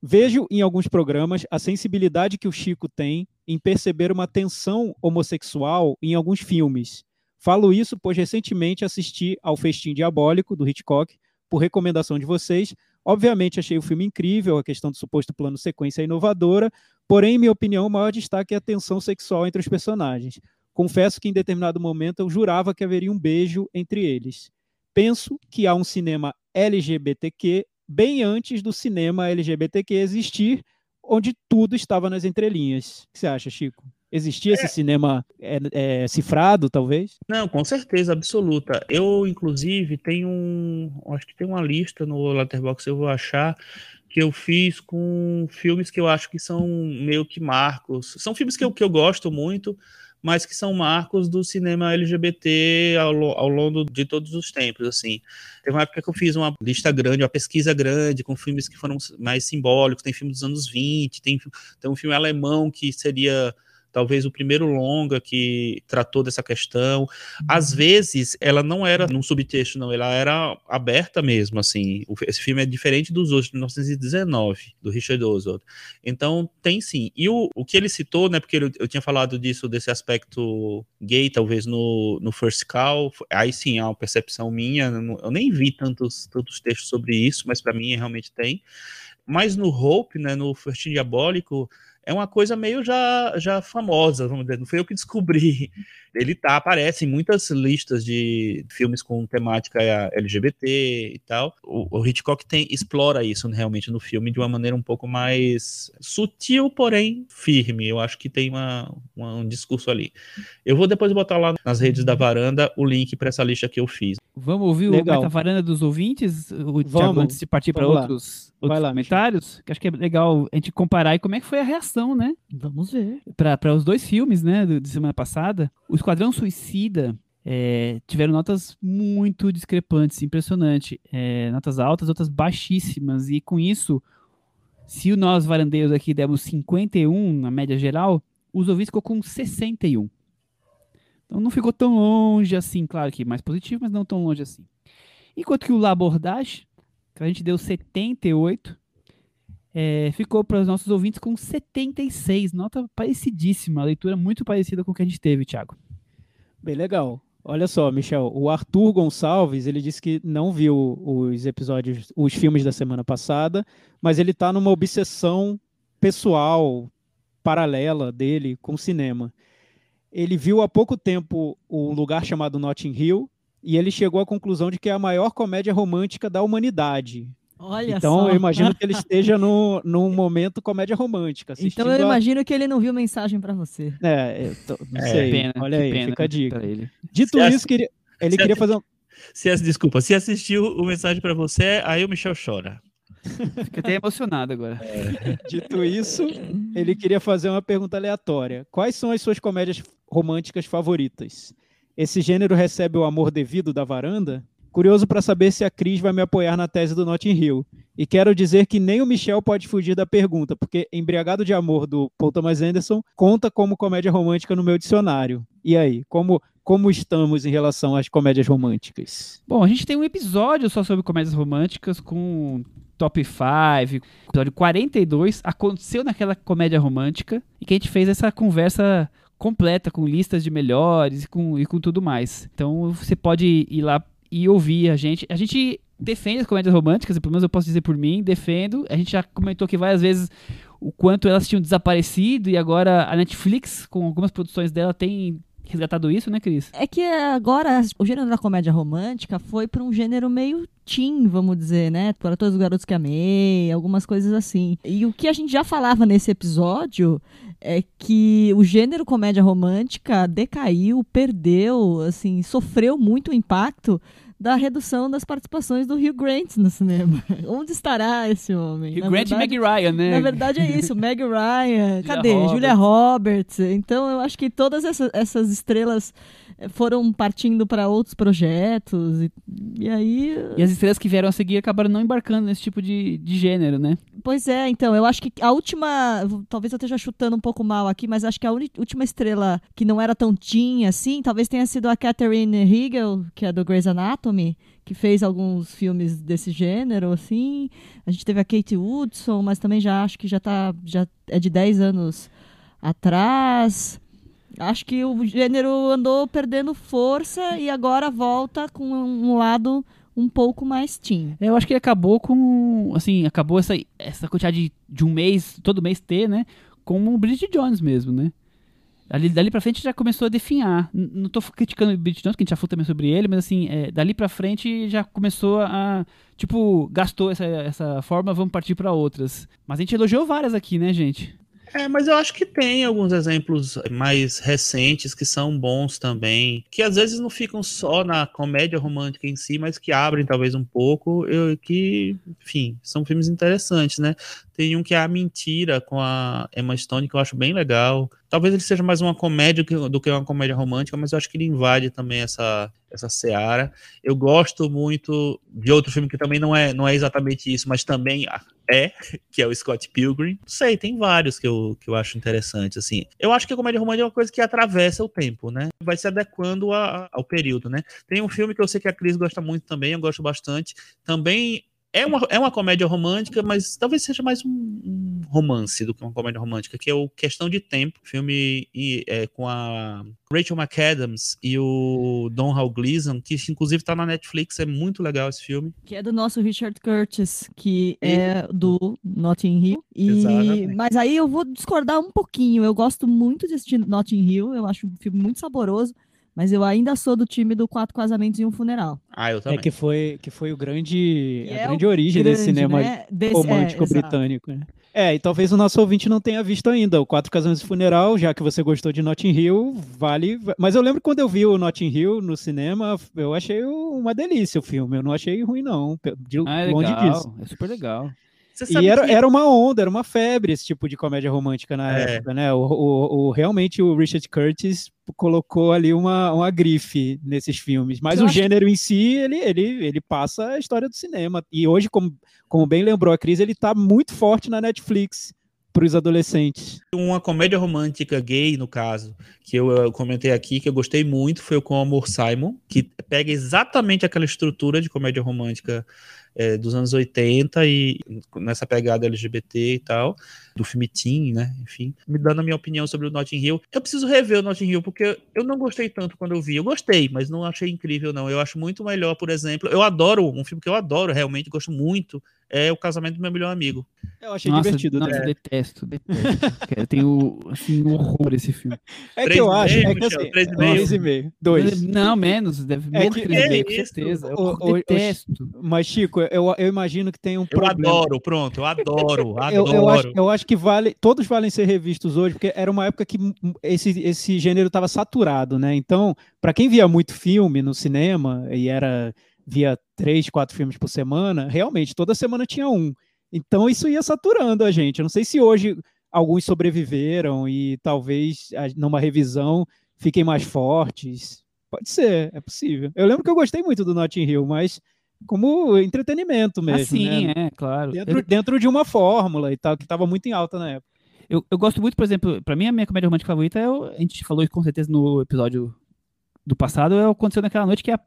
Vejo em alguns programas a sensibilidade que o Chico tem em perceber uma tensão homossexual em alguns filmes. Falo isso pois recentemente assisti ao Festim Diabólico, do Hitchcock, por recomendação de vocês. Obviamente achei o filme incrível, a questão do suposto plano sequência é inovadora, porém, em minha opinião, o maior destaque é a tensão sexual entre os personagens. Confesso que em determinado momento eu jurava que haveria um beijo entre eles. Penso que há um cinema LGBTQ bem antes do cinema LGBTQ existir, onde tudo estava nas entrelinhas. O que você acha, Chico? Existia é. esse cinema é, é, cifrado, talvez? Não, com certeza, absoluta. Eu, inclusive, tenho um. Acho que tem uma lista no Letterboxd, eu vou achar, que eu fiz com filmes que eu acho que são meio que marcos. São filmes que eu, que eu gosto muito, mas que são marcos do cinema LGBT ao, ao longo de todos os tempos, assim. Teve uma época que eu fiz uma lista grande, uma pesquisa grande, com filmes que foram mais simbólicos, tem filme dos anos 20, tem, tem um filme alemão que seria talvez o primeiro longa que tratou dessa questão. Às uhum. vezes, ela não era num subtexto, não, ela era aberta mesmo, assim. Esse filme é diferente dos outros, de 1919, do Richard Oswald. Então, tem sim. E o, o que ele citou, né, porque eu, eu tinha falado disso, desse aspecto gay, talvez, no, no First Call, aí sim, é uma percepção minha, eu nem vi tantos, tantos textos sobre isso, mas para mim realmente tem. Mas no Hope, né, no First Diabólico, é uma coisa meio já, já famosa, vamos dizer, não foi eu que descobri. Ele tá, aparece em muitas listas de filmes com temática LGBT e tal. O, o Hitchcock tem, explora isso realmente no filme de uma maneira um pouco mais sutil, porém firme. Eu acho que tem uma, uma um discurso ali. Eu vou depois botar lá nas redes da varanda o link para essa lista que eu fiz. Vamos ouvir Legal. o Meta Varanda dos ouvintes, o Thiago, antes de partir para outros, outros lá, comentários? Que acho que é legal a gente comparar e como é que foi a reação, né? Vamos ver. Para os dois filmes, né, de semana passada. O Esquadrão Suicida é, tiveram notas muito discrepantes, impressionante. É, notas altas, outras baixíssimas. E com isso, se nós varandeiros aqui demos 51 na média geral, os ouvintes ficou com 61. Então não ficou tão longe assim, claro que mais positivo, mas não tão longe assim. Enquanto que o Labordage, que a gente deu 78, é, ficou para os nossos ouvintes com 76, nota parecidíssima, leitura muito parecida com o que a gente teve, Thiago. Bem legal. Olha só, Michel, o Arthur Gonçalves, ele disse que não viu os episódios, os filmes da semana passada, mas ele está numa obsessão pessoal, paralela dele com o cinema. Ele viu há pouco tempo um lugar chamado Notting Hill e ele chegou à conclusão de que é a maior comédia romântica da humanidade. Olha então só. eu imagino que ele esteja no, num momento comédia romântica. Então eu a- imagino que ele não viu mensagem pra você. É, eu tô- não É, sei. Pena, Olha que aí, pena fica a dica. pra ele. Dito Se isso, queria- ele se queria fazer um... Se, ass- desculpa, se assistiu o mensagem pra você, aí o Michel chora. Fiquei até emocionado agora. Dito isso, ele queria fazer uma pergunta aleatória. Quais são as suas comédias românticas favoritas? Esse gênero recebe o amor devido da varanda? Curioso para saber se a Cris vai me apoiar na tese do Notting Hill. E quero dizer que nem o Michel pode fugir da pergunta, porque Embriagado de Amor do Paul Thomas Anderson conta como comédia romântica no meu dicionário. E aí, como, como estamos em relação às comédias românticas? Bom, a gente tem um episódio só sobre comédias românticas com top 5, episódio 42, aconteceu naquela comédia romântica, e que a gente fez essa conversa completa com listas de melhores e com, e com tudo mais. Então você pode ir lá e ouvir a gente. A gente defende as comédias românticas, pelo menos eu posso dizer por mim, defendo. A gente já comentou aqui várias vezes o quanto elas tinham desaparecido e agora a Netflix, com algumas produções dela, tem resgatado isso, né, Cris? É que agora o gênero da comédia romântica foi para um gênero meio teen, vamos dizer, né? Para todos os garotos que amei, algumas coisas assim. E o que a gente já falava nesse episódio é que o gênero comédia romântica decaiu, perdeu, assim, sofreu muito impacto da redução das participações do Hugh Grant no cinema. Onde estará esse homem? Hugh Na Grant verdade- e Meg Ryan, né? na verdade é isso, Meg Ryan, cadê? Roberts. Julia Roberts. Então eu acho que todas essa- essas estrelas foram partindo para outros projetos e, e aí, E as estrelas que vieram a seguir acabaram não embarcando nesse tipo de, de gênero, né? pois é. Então eu acho que a última, talvez eu esteja chutando um pouco mal aqui, mas acho que a última estrela que não era tão teen assim, talvez tenha sido a Catherine Hegel, que é do Grey's Anatomy. Que fez alguns filmes desse gênero, assim. A gente teve a Kate Woodson, mas também já acho que já tá. Já é de 10 anos atrás. Acho que o gênero andou perdendo força e agora volta com um lado um pouco mais teen. Eu acho que ele acabou com. Assim, acabou essa, essa quantidade de, de um mês, todo mês ter, né? Com o Bridget Jones mesmo, né? Ali, dali pra frente já começou a definhar. Não tô criticando o Bridget Jones, que a gente já falou também sobre ele, mas assim, é, dali pra frente já começou a. Tipo, gastou essa, essa forma, vamos partir pra outras. Mas a gente elogiou várias aqui, né, gente? É, mas eu acho que tem alguns exemplos mais recentes que são bons também, que às vezes não ficam só na comédia romântica em si, mas que abrem talvez um pouco, eu, que, enfim, são filmes interessantes, né? Tem um que é A Mentira, com a Emma Stone, que eu acho bem legal. Talvez ele seja mais uma comédia do que uma comédia romântica, mas eu acho que ele invade também essa, essa seara. Eu gosto muito de outro filme que também não é, não é exatamente isso, mas também é, que é o Scott Pilgrim. Não sei, tem vários que eu, que eu acho interessantes, assim. Eu acho que a comédia romântica é uma coisa que atravessa o tempo, né? Vai se adequando a- ao período, né? Tem um filme que eu sei que a Cris gosta muito também, eu gosto bastante. Também é uma, é uma comédia romântica, mas talvez seja mais um, um romance do que uma comédia romântica, que é o Questão de Tempo, filme e, é, com a Rachel McAdams e o Don Hal Gleason, que inclusive tá na Netflix, é muito legal esse filme. Que é do nosso Richard Curtis, que é do Notting Hill. E... Exatamente. Mas aí eu vou discordar um pouquinho. Eu gosto muito de assistir Notting Hill, eu acho um filme muito saboroso, mas eu ainda sou do time do Quatro Casamentos e um Funeral. Ah, eu É também. que foi, que foi o grande, Que a é o grande origem desse Grande, cinema né? Desse- romântico é, britânico. né? É, e talvez o nosso ouvinte não tenha visto ainda o Quatro Casamentos e Funeral, já que você gostou de Notting Hill, vale. Mas eu lembro quando eu vi o Notting Hill no cinema, eu achei uma delícia o filme. Eu não achei ruim, não. De Ah, é longe legal. disso. É super legal. E era, que- era uma onda, era uma febre esse tipo de comédia romântica na É. época, né? O, o- o- realmente o Richard Curtis colocou ali uma, uma grife nesses filmes. Mas Eu o acho gênero em si, ele, ele, ele passa a história do cinema. E hoje, como, como bem lembrou a Cris, ele tá muito forte na Netflix para os adolescentes. uma comédia romântica gay, no caso, que eu, eu comentei aqui, que eu gostei muito, foi o Com Amor Simon, que pega exatamente aquela estrutura de comédia romântica é, dos anos 80 e nessa pegada LGBT e tal, do filme Teen, né? Enfim, me dando a minha opinião sobre o Notting Hill. Eu preciso rever o Notting Hill, porque eu não gostei tanto quando eu vi. Eu gostei, mas não achei incrível, não. Eu acho muito melhor, por exemplo. Eu adoro, um filme que eu adoro, realmente, gosto muito, é O Casamento do Meu Melhor Amigo. Eu achei Nossa, divertido. nossa, né? eu detesto, detesto. eu tenho, assim, um horror esse filme. É que eu acho. É que assim, três e três meio. e meio. Dois. Não, menos, deve É menos que- que três e meio, é com certeza. Eu O- o- o- detesto. Mas, Chico, eu, eu imagino que tem um Eu problema. adoro, pronto, eu adoro, Eu, adoro. eu, acho, eu acho que vale, todos valem ser revistos hoje, porque era uma época que esse, esse gênero estava saturado, né? Então, para quem via muito filme no cinema e era via três, quatro filmes por semana, realmente toda semana tinha um. Então isso ia saturando a gente. Eu não sei se hoje alguns sobreviveram e talvez a- numa revisão fiquem mais fortes. Pode ser, é possível. Eu lembro que eu gostei muito do Notting Hill, mas como entretenimento mesmo, Assim, né? é, claro. Dentro, Eu, dentro de uma fórmula e tal, que estava muito em alta na época. eu, eu gosto muito, por exemplo, pra mim a minha comédia romântica favorita é o, a gente falou isso com certeza no episódio do passado, é o Aconteceu Naquela Noite, que é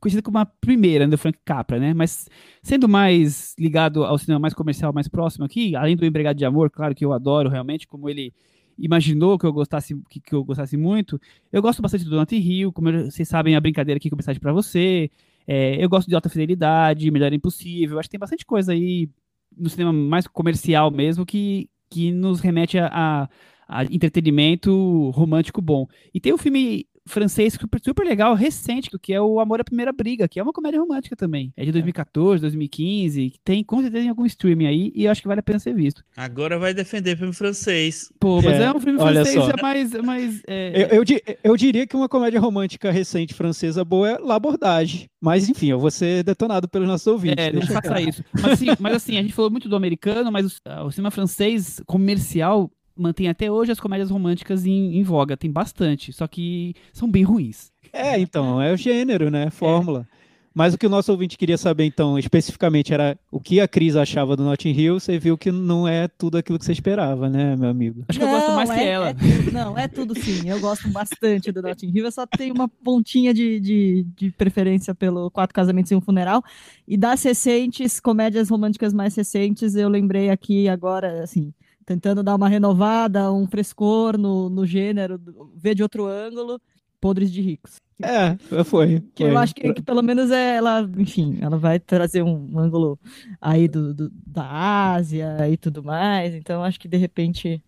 conhecida como a primeira, né, do Frank Capra, né? Mas sendo mais ligado ao cinema mais comercial, mais próximo aqui, além do Empregado de Amor, claro que eu adoro realmente, como ele imaginou que eu gostasse que, que eu gostasse muito. Eu gosto bastante do Notting Hill, como eu- vocês sabem, a brincadeira aqui com mensagem pra você. É, eu gosto de Alta Fidelidade, Melhor Impossível. Acho que tem bastante coisa aí no cinema mais comercial mesmo que, que nos remete a, a- a entretenimento romântico bom. E tem um filme francês super, super legal, recente, que é o Amor à Primeira Briga, que é uma comédia romântica também. É de 2014, 2015, que tem com certeza em algum streaming aí, e eu acho que vale a pena ser visto. Agora vai defender filme francês. Pô, mas É, é, um filme olha francês, só. é mais... É mais é, Eu, eu, eu diria que uma comédia romântica recente francesa boa é L'Abordage. Mas, enfim, eu vou ser detonado pelos nossos ouvintes. É, não deixa faça quieto. isso. Mas assim, mas assim, a gente falou muito do americano, mas o, o cinema francês comercial mantém até hoje as comédias românticas em, em voga. Tem bastante, só que são bem ruins. É, então, é o gênero, né? Fórmula. Mas o que o nosso ouvinte queria saber, então, especificamente, era o que a Cris achava do Notting Hill. Você viu que não é tudo aquilo que você esperava, né, meu amigo? Acho que eu gosto Não, mais que é- ela. é não, é tudo sim. Eu gosto bastante do Notting Hill. Eu só tenho uma pontinha de, de, de preferência pelo Quatro Casamentos e um Funeral. E das recentes, comédias românticas mais recentes, eu lembrei aqui agora, assim, tentando dar uma renovada, um frescor no, no gênero, ver de outro ângulo, Podres de Ricos. É, foi. Que foi. eu acho que, que pelo menos é ela, enfim, ela vai trazer um, um ângulo aí do, do- da Ásia e tudo mais. Então, acho que de repente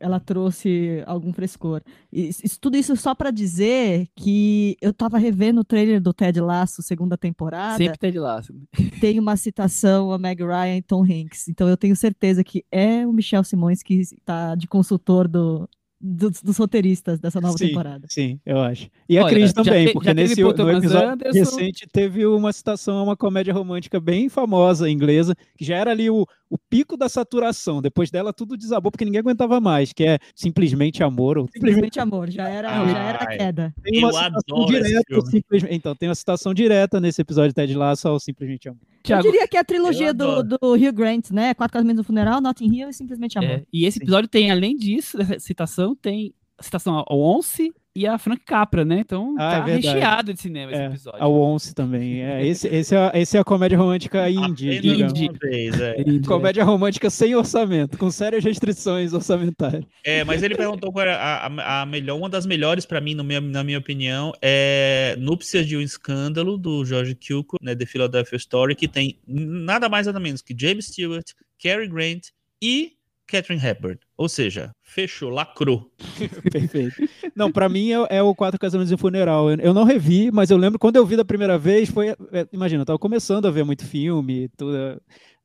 ela trouxe algum frescor. E isso- tudo isso só pra dizer que eu tava revendo o trailer do Ted Lasso, segunda temporada. Sempre tem de laço. Tem uma citação a Meg Ryan e Tom Hanks. Então, eu tenho certeza que é o Michel Simões que tá de consultor do, dos, dos roteiristas dessa nova Sim. temporada. Sim, eu acho. E a Olha, Cris já também, te- porque nesse no episódio Anderson. recente teve uma citação a uma comédia romântica bem famosa inglesa, que já era ali o, o pico da saturação. Depois dela tudo desabou porque ninguém aguentava mais, que é simplesmente amor. Ou simplesmente amor, já era, já era a Ai. queda. tem uma Eu citação direta. simplesmente- Então, tem uma citação direta nesse episódio de Ted Lasso ao simplesmente amor. Thiago, Eu diria que é a trilogia do, do Hugh Grant, né? Quatro Casamentos no Funeral, Notting Hill e Simplesmente Amor. é, e esse episódio tem, além disso, dessa citação, tem citação ao Once e a Frank Capra, né? Então Ah, é tá verdade. recheado de cinema esse É, episódio. ao Once também. É, esse, esse, é, esse é a comédia romântica indie, digamos. Indie. uma vez, é. Ele- Comédia romântica sem orçamento, com sérias restrições orçamentárias. É, mas ele perguntou qual era a, a, a melhor, uma das melhores pra mim, no meu, na minha opinião, é Núpcias de um Escândalo, do George Cukor, né, The Philadelphia Story, que tem nada mais nada menos que James Stewart, Cary Grant e Catherine Hepburn. Ou seja, fechou, lacrou. Perfeito. Não, pra mim é, é o Quatro Casamentos e um Funeral. Eu, eu não revi, mas eu lembro quando eu vi da primeira vez, foi. é, imagina, eu tava começando a ver muito filme, tudo,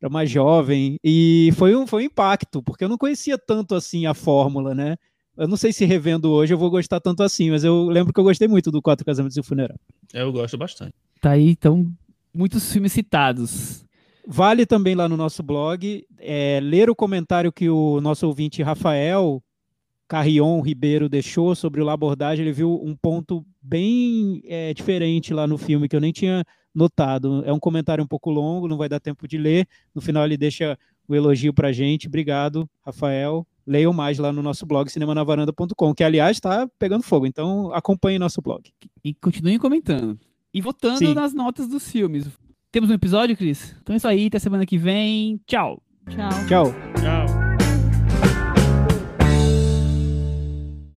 era mais jovem, e foi um, foi um impacto, porque eu não conhecia tanto assim a fórmula, né? Eu não sei se revendo hoje eu vou gostar tanto assim, mas eu lembro que eu gostei muito do Quatro Casamentos e um Funeral. Eu gosto bastante. Tá aí, então, muitos filmes citados. Vale também lá no nosso blog é, ler o comentário que o nosso ouvinte Rafael Carrion Ribeiro deixou sobre o Labordagem. Ele viu um ponto bem é, diferente lá no filme que eu nem tinha notado. É um comentário um pouco longo, não vai dar tempo de ler. No final ele deixa o elogio pra gente. Obrigado, Rafael. Leiam mais lá no nosso blog cinemanavaranda.com, que aliás está pegando fogo. Então acompanhe nosso blog. E continuem comentando. E votando Sim. nas notas dos filmes. Temos um episódio, Cris? Então é isso aí, até semana que vem. Tchau. Tchau. Tchau. Tchau.